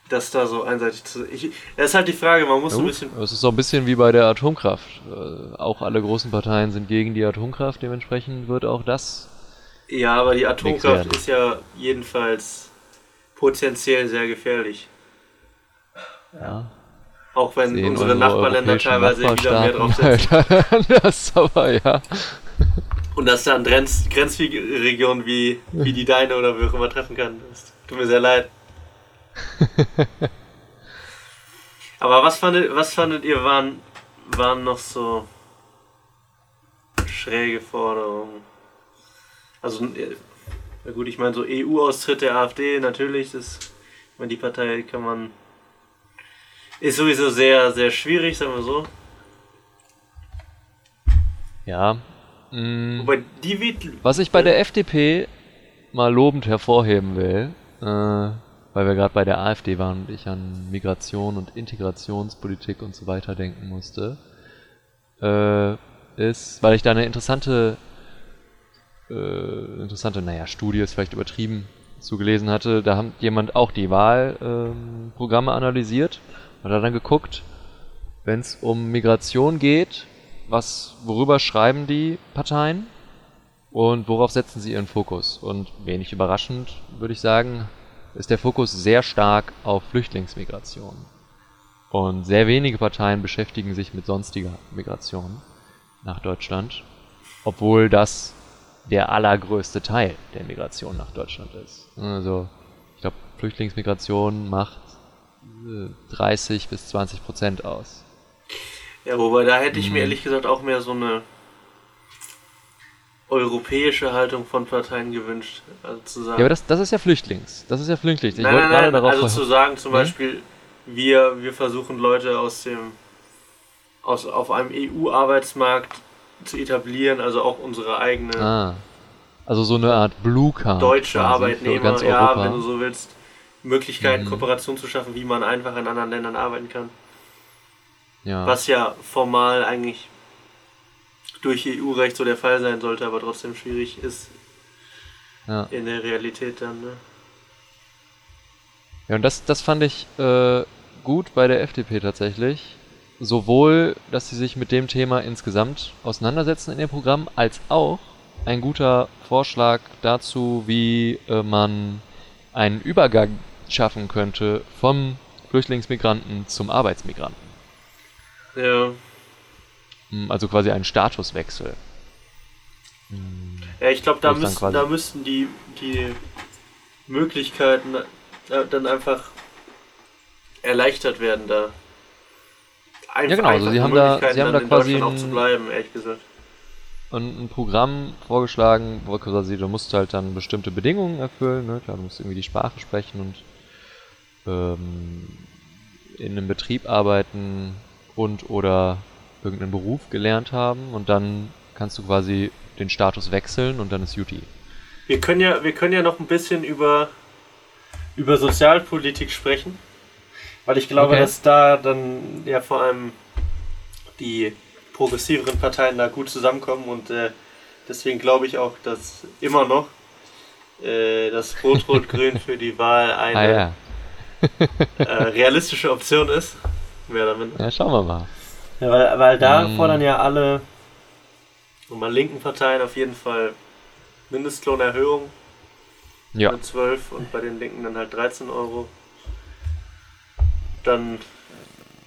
Dass da so einseitig zu. Ich, das ist halt die Frage, man muss Ja ein bisschen. Es ist so ein bisschen wie bei der Atomkraft. Äh, auch alle großen Parteien sind gegen die Atomkraft, dementsprechend wird auch das. Ja, aber die Atomkraft ist ja jedenfalls potenziell sehr gefährlich. Ja, Auch wenn sehen unsere unsere Nachbarländer teilweise wieder mehr draufsetzen. halt anders, aber ja. Und dass da eine Grenz Grenzregion wie, wie die deine oder wie auch immer treffen kann. Das tut mir sehr leid. Aber was fandet, was fandet ihr waren waren noch so schräge Forderungen? Also, äh, na gut, ich meine, so EU-Austritt der AfD, natürlich, das, ich meine, die Partei kann man. Ist sowieso sehr, sehr schwierig, sagen wir so. Ja. Mm, Wobei die wird. was ich bei der FDP mal lobend hervorheben will, äh, weil wir gerade bei der AfD waren und ich an Migration und Integrationspolitik und so weiter denken musste, äh, ist, weil ich da eine interessante, äh, interessante, naja, Studie ist vielleicht übertrieben, zugelesen hatte, da hat jemand auch die Wahlprogramme analysiert und hat dann geguckt, wenn es um Migration geht, was, worüber schreiben die Parteien und worauf setzen sie ihren Fokus? Und wenig überraschend, würde ich sagen, ist der Fokus sehr stark auf Flüchtlingsmigration. Und sehr wenige Parteien beschäftigen sich mit sonstiger Migration nach Deutschland, obwohl das der allergrößte Teil der Migration nach Deutschland ist. Also, ich glaube, Flüchtlingsmigration macht äh, 30 bis 20 Prozent aus. Ja, wobei da hätte ich mir Mhm. ehrlich gesagt auch mehr so eine europäische Haltung von Parteien gewünscht. Also zu sagen. Ja, aber das, das ist ja Flüchtlings. Das ist ja Flüchtlings. Ich nein, wollte nein, gerade nein, darauf also zu sagen zum Nee? Beispiel, wir, wir versuchen Leute aus dem aus, auf einem EU-Arbeitsmarkt zu etablieren, also auch unsere eigene Ah. Also so eine Art Blue Card. deutsche Arbeitnehmer, ganz ja, wenn du so willst, Möglichkeiten, Mhm. Kooperation zu schaffen, wie man einfach in anderen Ländern arbeiten kann. ja. Was ja formal eigentlich durch EU-Recht so der Fall sein sollte, aber trotzdem schwierig ist ja. in der Realität dann. Ne? Ja, und das, das fand ich äh, gut bei der FDP tatsächlich. Sowohl, dass sie sich mit dem Thema insgesamt auseinandersetzen in dem Programm, als auch ein guter Vorschlag dazu, wie äh, man einen Übergang schaffen könnte vom Flüchtlingsmigranten zum Arbeitsmigranten. Ja. Hm, Also quasi einen Statuswechsel. ja, ich glaube, da, da müssten die, die Möglichkeiten äh, dann einfach erleichtert werden da. Einf Ja, genau, also sie haben da- sie haben da quasi Deutschland auch ein- zu bleiben, ehrlich gesagt. und ein Programm vorgeschlagen, wo quasi du musst halt dann bestimmte Bedingungen erfüllen, ne? Klar, du musst irgendwie die Sprache sprechen und ähm, in einem Betrieb arbeiten und oder irgendeinen Beruf gelernt haben und dann kannst du quasi den Status wechseln und dann ist Juti. Wir können ja, wir können ja noch ein bisschen über, über Sozialpolitik sprechen. Weil ich glaube, Okay. dass da dann ja vor allem die progressiveren Parteien da gut zusammenkommen und äh, deswegen glaube ich auch, dass immer noch äh, das Rot-Rot-Grün für die Wahl eine Ah ja. äh, realistische Option ist. Mehr minder. Ja, schauen wir mal. Ja, weil, weil da Mm. fordern ja alle und bei linken Parteien auf jeden Fall Mindestlohnerhöhung Ja. mit 12 und bei den Linken dann halt 13 Euro. Dann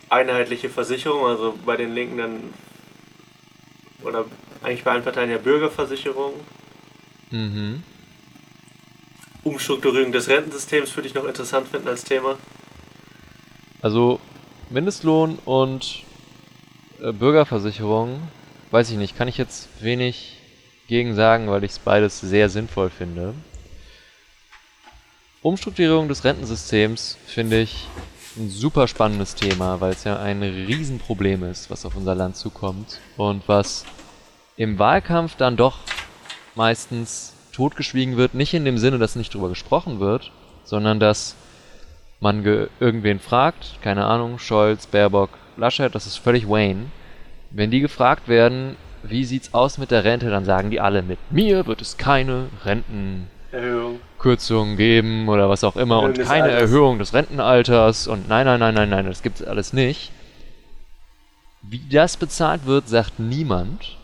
einheitliche Versicherung, also bei den Linken dann oder eigentlich bei allen Parteien ja Bürgerversicherung. Mhm. Umstrukturierung des Rentensystems würde ich noch interessant finden als Thema. Also Mindestlohn und Bürgerversicherung, weiß ich nicht, kann ich jetzt wenig gegen sagen, weil ich es beides sehr sinnvoll finde. Umstrukturierung des Rentensystems finde ich ein super spannendes Thema, weil es ja ein Riesenproblem ist, was auf unser Land zukommt und was im Wahlkampf dann doch meistens totgeschwiegen wird, nicht in dem Sinne, dass nicht drüber gesprochen wird, sondern dass man ge irgendwen fragt, keine Ahnung, Scholz, Baerbock, Laschet, das ist völlig Wayne. Wenn die gefragt werden, wie sieht's aus mit der Rente, dann sagen die alle, mit mir wird es keine Rentenkürzungen geben oder was auch immer Erhöhung und keine Alters. Erhöhung des Rentenalters und nein, nein, nein, nein, nein, das gibt's alles nicht. Wie das bezahlt wird, sagt niemand.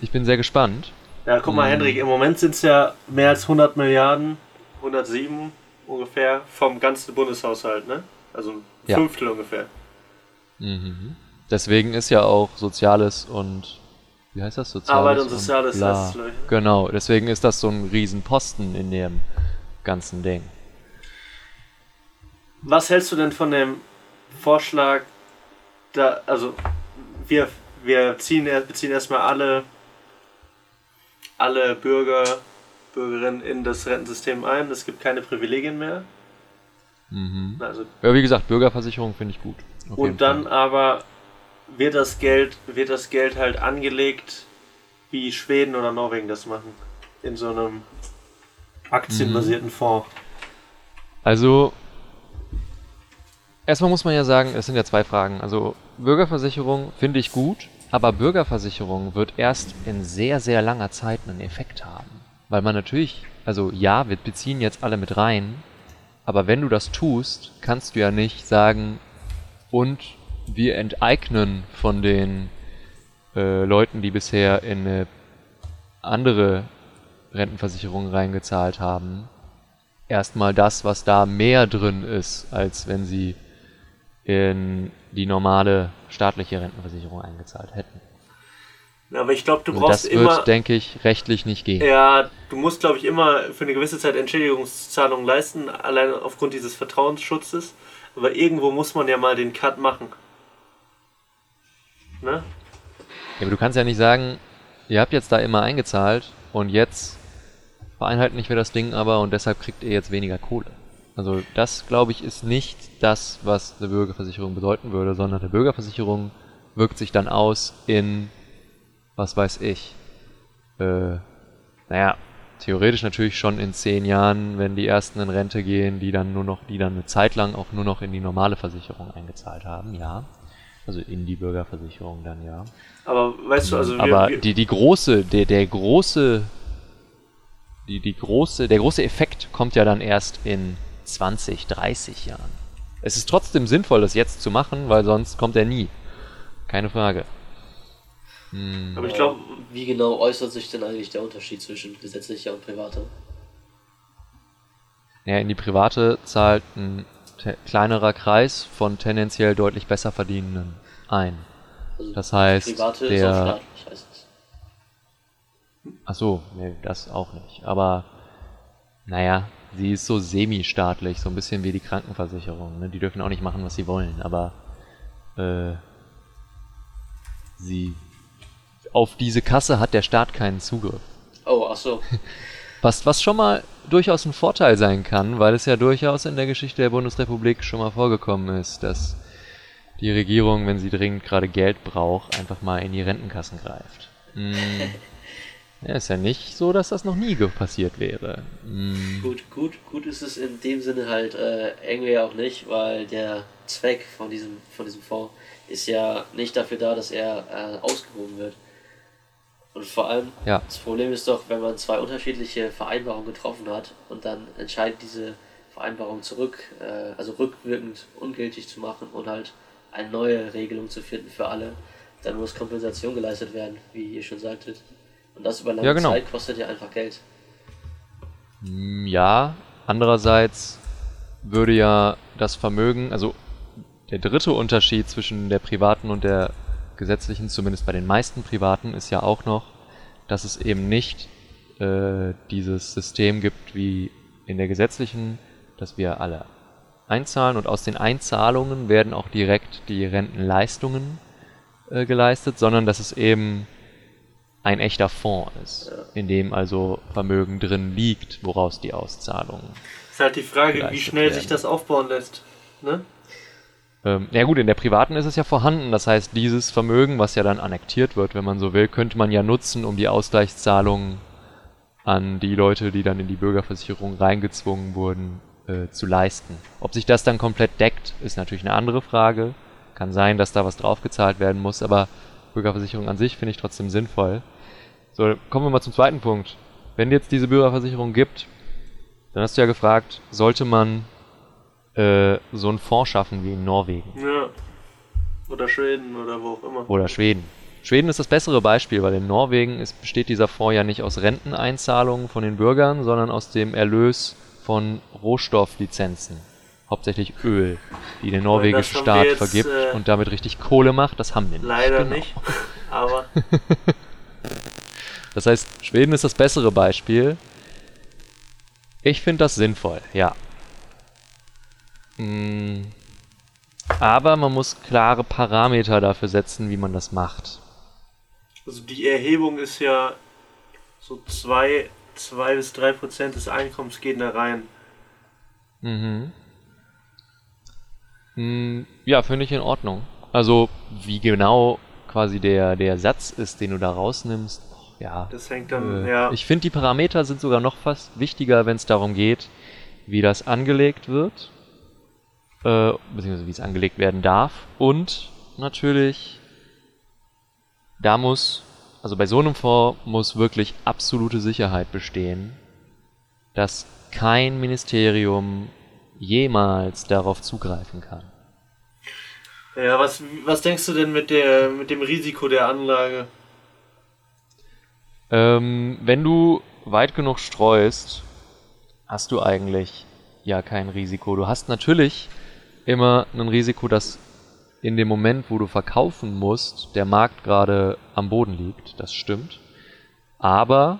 Ich bin sehr gespannt. Ja, guck mal, Mm. Hendrik, im Moment sind es ja mehr als 100 Milliarden, 107 ungefähr, vom ganzen Bundeshaushalt, ne? Also ein Ja. Fünftel ungefähr. Mhm. Deswegen ist ja auch Soziales und wie heißt das? Soziales Arbeit und Soziales bla. heißt es, glaub ich? Genau, deswegen ist das so ein Riesenposten in dem ganzen Ding. Was hältst du denn von dem Vorschlag da, also wir, wir ziehen, beziehen erstmal alle, alle Bürger, Bürgerinnen in das Rentensystem ein. Es gibt keine Privilegien mehr. Mhm. Also, Ja, wie gesagt, Bürgerversicherung finde ich gut. Und dann Fall. aber wird das Geld, wird das Geld halt angelegt, wie Schweden oder Norwegen das machen. In so einem aktienbasierten Fonds. Also, erstmal muss man ja sagen, es sind ja zwei Fragen. Also, Bürgerversicherung finde ich gut, aber Bürgerversicherung wird erst in sehr, sehr langer Zeit einen Effekt haben. Weil man natürlich, also ja, wir beziehen jetzt alle mit rein, aber wenn du das tust, kannst du ja nicht sagen, und wir enteignen von den äh, Leuten, die bisher in eine andere Rentenversicherung reingezahlt haben, erstmal das, was da mehr drin ist, als wenn sie in die normale staatliche Rentenversicherung eingezahlt hätten. Aber ich glaube, du brauchst das immer. wird, denke ich, rechtlich nicht gehen. Ja, du musst, glaube ich, immer für eine gewisse Zeit Entschädigungszahlungen leisten, allein aufgrund dieses Vertrauensschutzes. Aber irgendwo muss man ja mal den Cut machen. Ne? Ja, aber du kannst ja nicht sagen, ihr habt jetzt da immer eingezahlt und jetzt vereinheitlichen wir das Ding aber und deshalb kriegt ihr jetzt weniger Kohle. Also das, glaube ich, ist nicht das, was eine Bürgerversicherung bedeuten würde, sondern eine Bürgerversicherung wirkt sich dann aus in, was weiß ich, äh, naja, theoretisch natürlich schon in zehn Jahren, wenn die ersten in Rente gehen, die dann nur noch, die dann eine Zeit lang auch nur noch in die normale Versicherung eingezahlt haben, ja. Also in die Bürgerversicherung dann, ja. Aber weißt du, also wir, Aber die, die große, der, der große, die, die große, der große Effekt kommt ja dann erst in 20, 30 Jahren. Es ist trotzdem sinnvoll, das jetzt zu machen, weil sonst kommt er nie. Keine Frage. Hm. aber ich glaube, Wie genau äußert sich denn eigentlich der Unterschied zwischen gesetzlicher und privater? Ja, in die private zahlt ein kleinerer Kreis von tendenziell deutlich besser verdienenden ein. Also Das heißt, private ist der- auch staatlich, heißt es. Ach so, nee, das auch nicht. Aber naja, sie ist so semi-staatlich, so ein bisschen wie die Krankenversicherung. Ne? Die dürfen auch nicht machen, was sie wollen, aber äh, sie auf diese Kasse hat der Staat keinen Zugriff. Oh, ach so. Was, was schon mal durchaus ein Vorteil sein kann, weil es ja durchaus in der Geschichte der Bundesrepublik schon mal vorgekommen ist, dass die Regierung, wenn sie dringend gerade Geld braucht, einfach mal in die Rentenkassen greift. Mm. Ja, ist ja nicht so, dass das noch nie passiert wäre. Mm. Gut, gut, gut ist es in dem Sinne halt äh, irgendwie auch nicht, weil der Zweck von diesem, von diesem Fonds ist ja nicht dafür da, dass er äh, ausgehoben wird. Und vor allem, Ja. das Problem ist doch, wenn man zwei unterschiedliche Vereinbarungen getroffen hat und dann entscheidet, diese Vereinbarung zurück, äh, also rückwirkend ungültig zu machen und halt eine neue Regelung zu finden für alle, dann muss Kompensation geleistet werden, wie ihr schon sagtet. Und das über lange Ja, genau. Zeit kostet ja einfach Geld. Mm, Ja, andererseits würde ja das Vermögen, also der dritte Unterschied zwischen der privaten und der gesetzlichen, zumindest bei den meisten privaten, ist ja auch noch, dass es eben nicht äh, dieses System gibt wie in der gesetzlichen, dass wir alle einzahlen und aus den Einzahlungen werden auch direkt die Rentenleistungen äh, geleistet, sondern dass es eben ein echter Fonds ist, in dem also Vermögen drin liegt, woraus die Auszahlungen. ist halt die Frage, wie schnell sich werden. das aufbauen lässt. Ne? Ähm, ja gut, in der privaten ist es ja vorhanden, das heißt, dieses Vermögen, was ja dann annektiert wird, wenn man so will, könnte man ja nutzen, um die Ausgleichszahlungen an die Leute, die dann in die Bürgerversicherung reingezwungen wurden, äh, zu leisten. Ob sich das dann komplett deckt, ist natürlich eine andere Frage. Kann sein, dass da was draufgezahlt werden muss, aber Bürgerversicherung an sich finde ich trotzdem sinnvoll. So, kommen wir mal zum zweiten Punkt. Wenn jetzt diese Bürgerversicherung gibt, dann hast du ja gefragt, sollte man äh, so einen Fonds schaffen wie in Norwegen Ja. Oder Schweden oder wo auch immer. oder Schweden. Schweden ist das bessere Beispiel, weil in Norwegen ist, besteht dieser Fonds ja nicht aus Renteneinzahlungen von den Bürgern, sondern aus dem Erlös von Rohstofflizenzen. Hauptsächlich Öl, die der norwegische Staat jetzt, vergibt äh, und damit richtig Kohle macht. Das haben wir nicht. Leider Genau. nicht. Aber Das heißt, Schweden ist das bessere Beispiel. Ich finde das sinnvoll, ja. Mm, Aber man muss klare Parameter dafür setzen, wie man das macht. Also die Erhebung ist ja so 2 zwei, bis 3 Prozent des Einkommens gehen da rein. Mhm. Hm, Ja, finde ich in Ordnung. Also, wie genau quasi der, der Satz ist, den du da rausnimmst, ja. Das hängt dann, Äh, ja. Ich finde, die Parameter sind sogar noch fast wichtiger, wenn es darum geht, wie das angelegt wird, äh, beziehungsweise wie es angelegt werden darf. Und natürlich, da muss, also bei so einem Fonds muss wirklich absolute Sicherheit bestehen, dass kein Ministerium jemals darauf zugreifen kann. Ja, was, was denkst du denn mit, der, mit dem Risiko der Anlage? Ähm, wenn du weit genug streust, hast du eigentlich ja kein Risiko. Du hast natürlich immer ein Risiko, dass in dem Moment, wo du verkaufen musst, der Markt gerade am Boden liegt. Das stimmt. Aber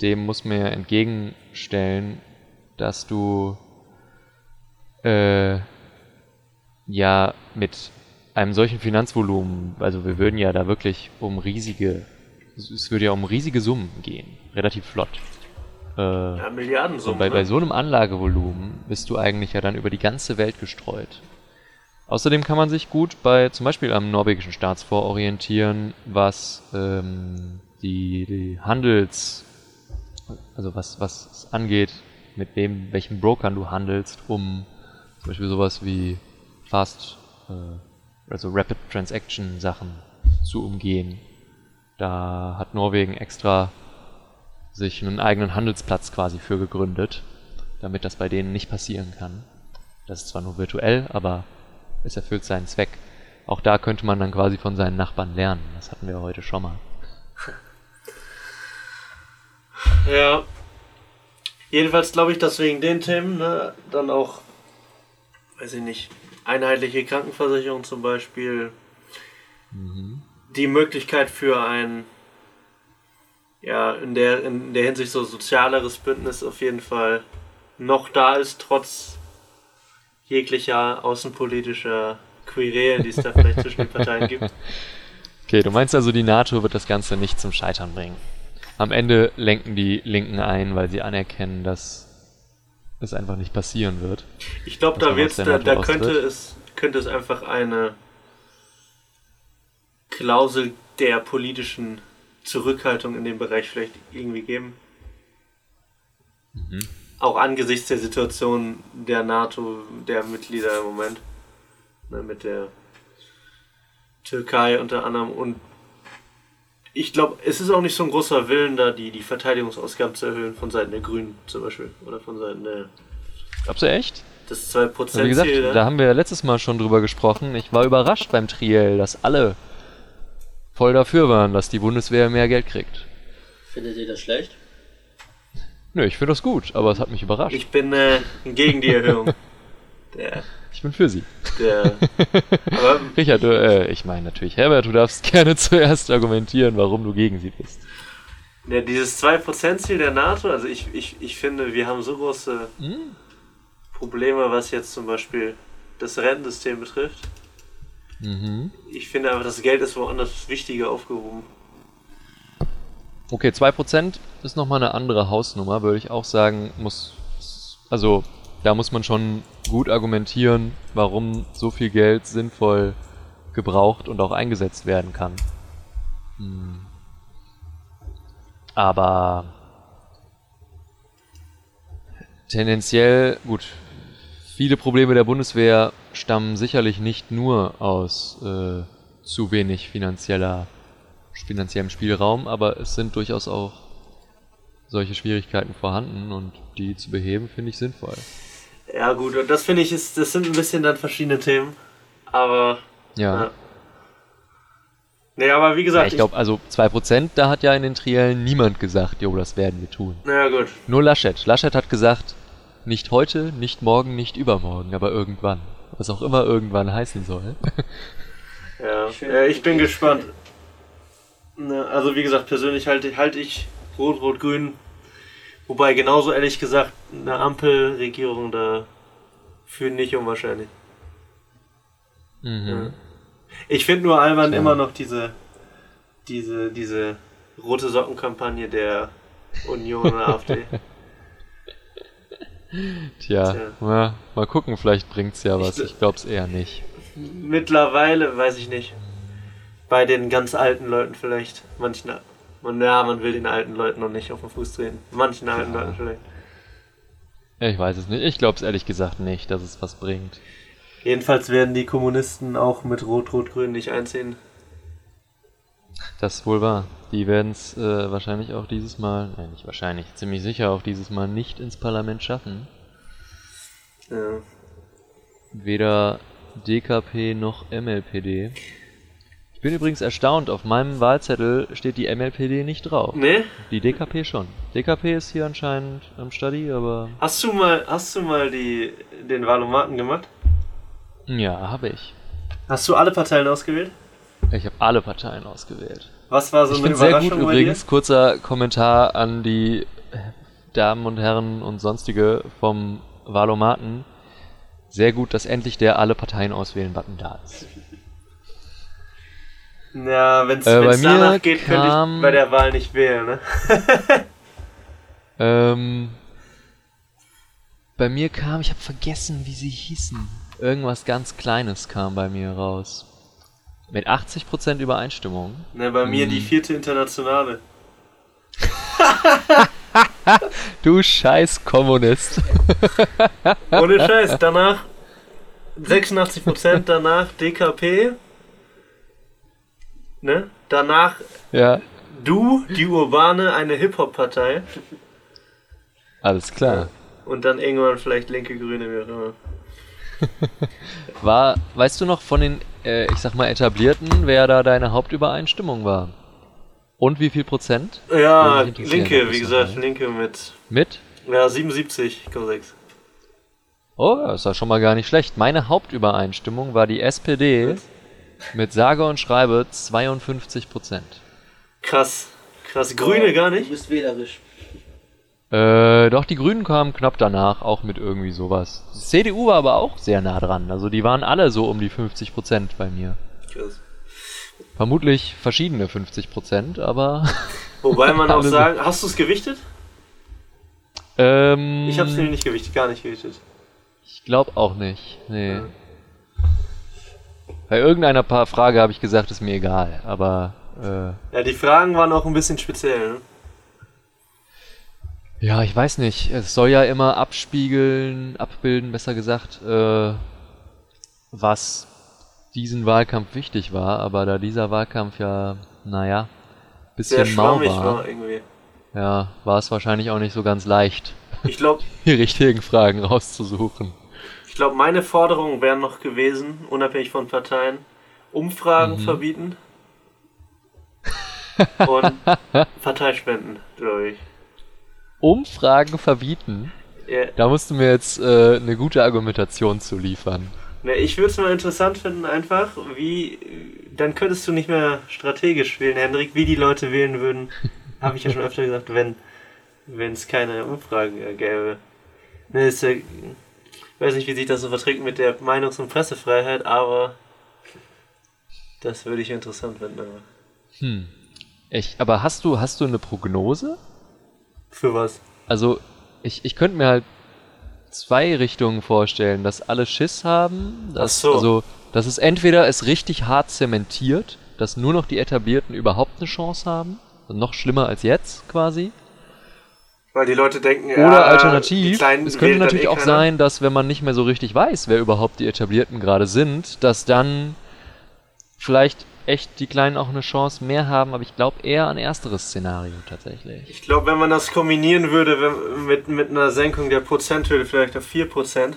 dem muss man ja entgegenstellen, dass du äh, ja mit einem solchen Finanzvolumen, also wir würden ja da wirklich um riesige, es würde ja um riesige Summen gehen, relativ flott. Äh, Ja, Milliardensummen. und bei, bei ne? so einem Anlagevolumen bist du eigentlich ja dann über die ganze Welt gestreut. Außerdem kann man sich gut bei zum Beispiel am norwegischen Staatsfonds orientieren, was ähm, die, die Handels, also was, was es angeht, mit wem, welchen Brokern du handelst, um zum Beispiel sowas wie Fast, äh, also Rapid Transaction Sachen zu umgehen. Da hat Norwegen extra sich einen eigenen Handelsplatz quasi für gegründet, damit das bei denen nicht passieren kann. Das ist zwar nur virtuell, aber es erfüllt seinen Zweck. Auch da könnte man dann quasi von seinen Nachbarn lernen. Das hatten wir heute schon mal. Ja. Jedenfalls glaube ich, dass wegen den Themen ne, dann auch, weiß ich nicht, einheitliche Krankenversicherung zum Beispiel, die Möglichkeit für ein, ja, in der, in der Hinsicht so sozialeres Bündnis auf jeden Fall noch da ist, trotz jeglicher außenpolitischer Querelen, die es da vielleicht zwischen den Parteien gibt. Okay, du meinst also, die NATO wird das Ganze nicht zum Scheitern bringen. Am Ende lenken die Linken ein, weil sie anerkennen, dass es einfach nicht passieren wird. Ich glaube, da wird's, da, da könnte es, könnte es einfach eine Klausel der politischen Zurückhaltung in dem Bereich vielleicht irgendwie geben. Mhm. Auch angesichts der Situation der NATO, der Mitglieder im Moment. Ne, mit der Türkei unter anderem. Und ich glaube, es ist auch nicht so ein großer Willen da, die, die Verteidigungsausgaben zu erhöhen von Seiten der Grünen zum Beispiel. Oder von Seiten der Glaubst du echt? das Also wie gesagt, 2%-Ziel. ne? da haben wir ja letztes Mal schon drüber gesprochen. Ich war überrascht beim Triell, dass alle voll dafür waren, dass die Bundeswehr mehr Geld kriegt. Findet ihr das schlecht? Nö, ich finde das gut, aber es hat mich überrascht. Ich bin äh, gegen die Erhöhung. Der, Ich bin für sie. der, aber Richard, du, äh, ich meine natürlich, Herbert, du darfst gerne zuerst argumentieren, warum du gegen sie bist. der, dieses 2%-Ziel der NATO, also ich, ich, ich finde, wir haben so große Hm? Probleme, was jetzt zum Beispiel das Rentensystem betrifft. Mhm. Ich finde einfach, das Geld ist woanders wichtiger aufgehoben. Okay, 2% ist nochmal eine andere Hausnummer, würde ich auch sagen, muss, also da muss man schon gut argumentieren, warum so viel Geld sinnvoll gebraucht und auch eingesetzt werden kann. Hm. Aber tendenziell, gut, viele Probleme der Bundeswehr stammen sicherlich nicht nur aus äh, zu wenig finanzieller finanziellem Spielraum, aber es sind durchaus auch solche Schwierigkeiten vorhanden und die zu beheben finde ich sinnvoll. Ja gut, und das finde ich, ist, das sind ein bisschen dann verschiedene Themen. Aber, Ja. ja. Nee, aber wie ja gesagt, ich glaube, also 2%, da hat ja in den Triellen niemand gesagt, jo, das werden wir tun. ich, na gut. Nur Laschet. Laschet hat gesagt, nicht heute, nicht morgen, nicht übermorgen, aber irgendwann. Was auch immer irgendwann heißen soll. Ja, Schön. äh, ich bin gespannt. Ne, also wie gesagt, persönlich halte halte ich Rot-Rot-Grün, wobei genauso ehrlich gesagt eine Ampelregierung da für nicht unwahrscheinlich. Mhm. Ich finde nur albern Tja. immer noch diese, diese, diese rote Sockenkampagne der Union und AfD. Tja, Tja. Ja, mal gucken, vielleicht bringt's ja was. Ich- glaub's eher nicht. Mittlerweile, weiß ich nicht. Bei den ganz alten Leuten vielleicht. Manchen, man, ja, man will den alten Leuten noch nicht auf den Fuß treten. Manchen alten Ja. Leuten vielleicht. Ich weiß es nicht. Ich glaub's ehrlich gesagt nicht, dass es was bringt. Jedenfalls werden die Kommunisten auch mit Rot-Rot-Grün nicht einziehen. Das ist wohl wahr. Die werden's äh, wahrscheinlich auch dieses Mal, nein, nicht wahrscheinlich, ziemlich sicher auch dieses Mal nicht ins Parlament schaffen. Ja. Weder DKP noch MLPD. Ich bin übrigens erstaunt, auf meinem Wahlzettel steht die MLPD nicht drauf. Ne? Die DKP schon. DKP ist hier anscheinend am Study, aber Hast du mal, hast du mal die, den Wahlomaten gemacht? ja, habe ich. Hast du alle Parteien ausgewählt? Ich habe alle Parteien ausgewählt. Was war so ich eine finde sehr Überraschung gut übrigens, kurzer Kommentar an die Damen und Herren und sonstige vom Wahlomaten. Sehr gut, dass endlich der alle Parteien auswählen Button da ist. Ja, wenn es Äh, danach geht, könnte ich bei der Wahl nicht wählen, ne? Ähm, bei mir kam, ich habe vergessen, wie sie hießen. Irgendwas ganz Kleines kam bei mir raus. Mit 80% Übereinstimmung. ne bei mir Hm. die vierte Internationale. Du scheiß Kommunist. Ohne Scheiß, danach 86% danach DKP. Ne? Danach ja, du, die Urbane, eine Hip-Hop-Partei. alles klar. Und dann irgendwann vielleicht linke Grüne, wie auch immer. War, weißt du noch von den, äh, ich sag mal, etablierten, wer da deine Hauptübereinstimmung war? Und wie viel Prozent? Ja, linke, wie gesagt, mal- linke mit Mit? ja, 77,6. Oh, das ist ja schon mal gar nicht schlecht. Meine Hauptübereinstimmung war die SPD mit sage und schreibe 52 Prozent. Krass. Krass. Grüne gar Du nicht? bist wählerisch. Äh, doch, die Grünen kamen knapp danach, auch mit irgendwie sowas. Die CDU war aber auch sehr nah dran. Also die waren alle so um die 50 Prozent bei mir. Krass. Vermutlich verschiedene 50 Prozent, aber. Wobei man auch sagen, hast du es gewichtet? ähm, Ich hab's nämlich nicht gewichtet, gar nicht gewichtet. Ich glaube auch nicht. Nee. Ja. Bei irgendeiner paar Frage habe ich gesagt, ist mir egal. Aber äh, Ja, die Fragen waren auch ein bisschen speziell, ne? Ja, ich weiß nicht. Es soll ja immer abspiegeln, abbilden, besser gesagt, äh, was diesen Wahlkampf wichtig war. Aber da dieser Wahlkampf ja, naja, Sehr bisschen mau war, war irgendwie. ja, war es wahrscheinlich auch nicht so ganz leicht, Ich glaube, die richtigen Fragen rauszusuchen. ich glaub, meine Forderungen wären noch gewesen, unabhängig von Parteien, Umfragen Mhm. verbieten und Parteispenden, glaube ich. Umfragen verbieten. Ja, Da musst du mir jetzt äh, eine gute Argumentation zu liefern. ne, ich würde es mal interessant finden, einfach, wie. Dann könntest du nicht mehr strategisch wählen, Hendrik, wie die Leute wählen würden. Habe ich ja schon öfter gesagt, wenn wenn es keine Umfragen äh, gäbe. Ne, ist ja. Ich weiß nicht, wie sich das so verträgt mit der Meinungs- und Pressefreiheit, aber. Das würde ich interessant finden. Hm. Ich, aber hast du, hast du eine Prognose? Für was? Also, ich, ich könnte mir halt zwei Richtungen vorstellen, dass alle Schiss haben, dass, Ach so. also, dass es entweder es richtig hart zementiert, dass nur noch die Etablierten überhaupt eine Chance haben, also noch schlimmer als jetzt quasi. Weil die Leute denken, Oder ja, alternativ, es könnte natürlich eh auch sein, dass wenn man nicht mehr so richtig weiß, wer überhaupt die Etablierten gerade sind, dass dann vielleicht echt die Kleinen auch eine Chance mehr haben, aber ich glaube eher an ersteres Szenario tatsächlich. Ich glaube, wenn man das kombinieren würde wenn, mit, mit einer Senkung der Prozenthürde vielleicht auf 4%,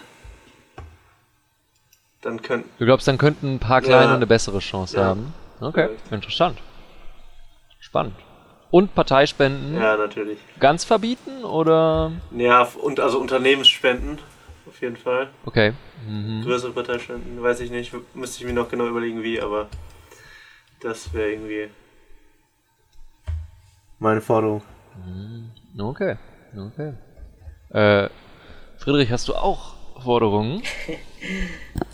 dann könnten. Du glaubst, dann könnten ein paar Kleine Ja. eine bessere Chance Ja. haben? Okay, Vielleicht. interessant. Spannend. Und Parteispenden Ja, natürlich. ganz verbieten oder? Ja, und also Unternehmensspenden, auf jeden Fall. Okay. Mhm. Größere Parteispenden, weiß ich nicht. Müsste ich mir noch genau überlegen, wie, aber das wäre irgendwie. Meine Forderung. Okay. Okay. Äh, Friedrich, hast du auch Forderungen?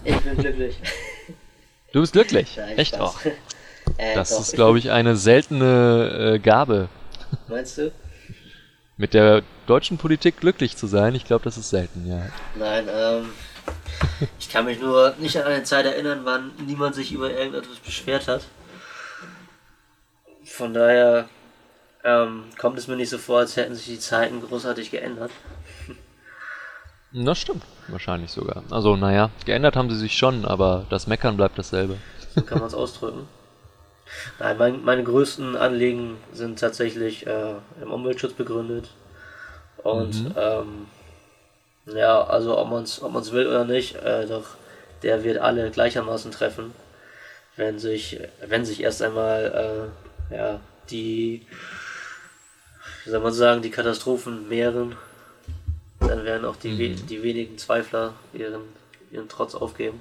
Ich bin glücklich. Du bist glücklich. Nein, Echt Spaß. auch. Äh, Das doch, ist, glaube ich, eine seltene äh, Gabe. Meinst du? Mit der deutschen Politik glücklich zu sein, ich glaube, das ist selten, ja. Nein, ähm. Ich kann mich nur nicht an eine Zeit erinnern, wann niemand sich über irgendetwas beschwert hat. Von daher ähm, kommt es mir nicht so vor, als hätten sich die Zeiten großartig geändert. Das stimmt, wahrscheinlich sogar. Also, naja, geändert haben sie sich schon, aber das Meckern bleibt dasselbe. So kann man es ausdrücken. Nein, mein, meine größten Anliegen sind tatsächlich äh, im Umweltschutz begründet. Und Mhm. ähm, ja, also ob man es ob man's will oder nicht, äh, doch der wird alle gleichermaßen treffen, wenn sich, wenn sich erst einmal äh, ja, die, wie soll man sagen, die Katastrophen mehren, dann werden auch die, we Mhm. die wenigen Zweifler ihren, ihren Trotz aufgeben.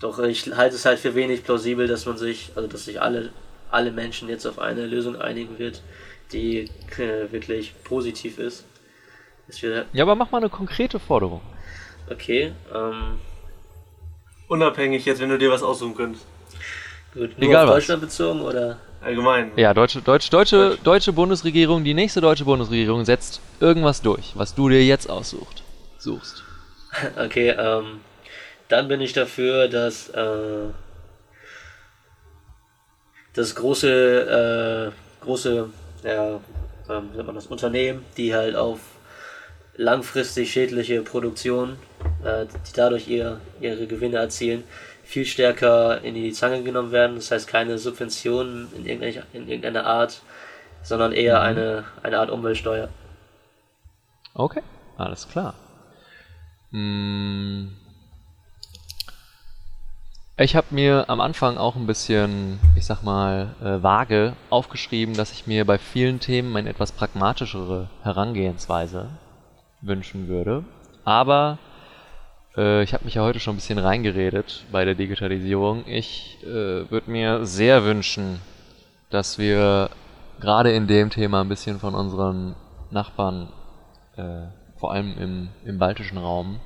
Doch ich halte es halt für wenig plausibel, dass man sich, also dass sich alle, alle Menschen jetzt auf eine Lösung einigen wird, die äh, wirklich positiv ist. Ja, aber mach mal eine konkrete Forderung. okay, ähm, Unabhängig jetzt, wenn du dir was aussuchen könntest. gut, nur Egal auf was. Deutschland bezogen oder? Allgemein. Ja, deutsche, deutsche, deutsche, deutsche Bundesregierung, die nächste deutsche Bundesregierung setzt irgendwas durch, was du dir jetzt aussuchst. Suchst. Okay, ähm, dann bin ich dafür, dass äh, das große, äh, große, ja, ähm, nennt man das, Unternehmen, die halt auf langfristig schädliche Produktion, äh, die dadurch ihr, ihre Gewinne erzielen, viel stärker in die Zange genommen werden. Das heißt keine Subventionen in irgendeiner, in irgendeiner Art, sondern eher eine, eine Art Umweltsteuer. Okay, alles klar. Hm. Ich habe mir am Anfang auch ein bisschen, ich sag mal, äh, vage aufgeschrieben, dass ich mir bei vielen Themen eine etwas pragmatischere Herangehensweise wünschen würde. Aber äh, ich habe mich ja heute schon ein bisschen reingeredet bei der Digitalisierung. Ich äh, würde mir sehr wünschen, dass wir gerade in dem Thema ein bisschen von unseren Nachbarn äh, vor allem im, im baltischen Raum,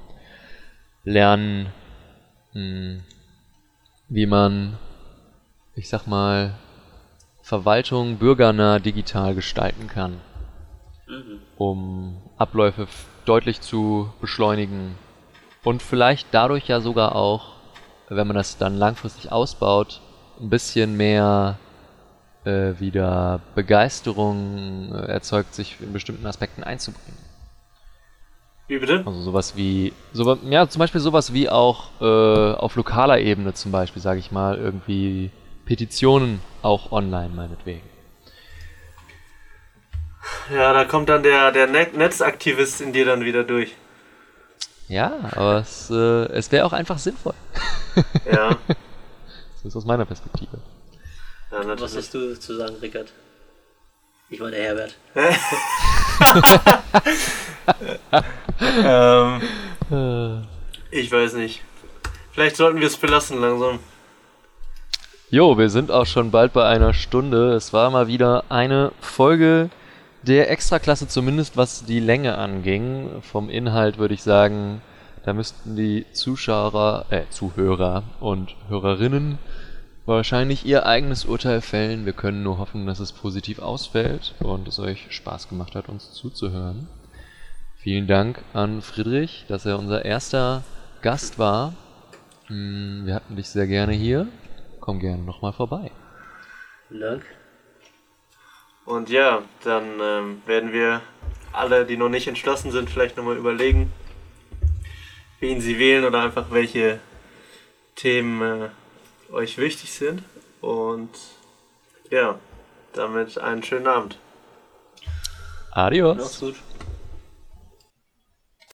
lernen, mh, wie man, ich sag mal, Verwaltung bürgernah digital gestalten kann, Mhm. um Abläufe deutlich zu beschleunigen und vielleicht dadurch ja sogar auch, wenn man das dann langfristig ausbaut, ein bisschen mehr äh, wieder Begeisterung äh, erzeugt, sich in bestimmten Aspekten einzubringen. Wie bitte? Also sowas wie, so, ja, zum Beispiel sowas wie auch äh, auf lokaler Ebene zum Beispiel, sage ich mal, irgendwie Petitionen auch online meinetwegen. Ja, da kommt dann der, der Net Netzaktivist in dir dann wieder durch. Ja, aber es, äh, es wäre auch einfach sinnvoll. Ja, So ist aus meiner Perspektive. ja Was hast du zu sagen, Rickard? Ich meine Herbert. Ähm, Äh. ich weiß nicht. Vielleicht sollten wir es belassen langsam. Jo, wir sind auch schon bald bei einer Stunde. Es war mal wieder eine Folge der Extraklasse, zumindest was die Länge anging. Vom Inhalt würde ich sagen, da müssten die Zuschauer, äh, Zuhörer und Hörerinnen wahrscheinlich ihr eigenes Urteil fällen. Wir können nur hoffen, dass es positiv ausfällt und es euch Spaß gemacht hat, uns zuzuhören. Vielen Dank an Friedrich, dass er unser erster Gast war. Hm, Wir hatten dich sehr gerne hier. Komm gerne nochmal vorbei. Vielen Dank. Und ja, dann ähm, werden wir alle, die noch nicht entschlossen sind, vielleicht nochmal überlegen, wen sie wählen oder einfach welche Themen äh, euch wichtig sind. Und ja, damit einen schönen Abend. Adios. Macht's gut.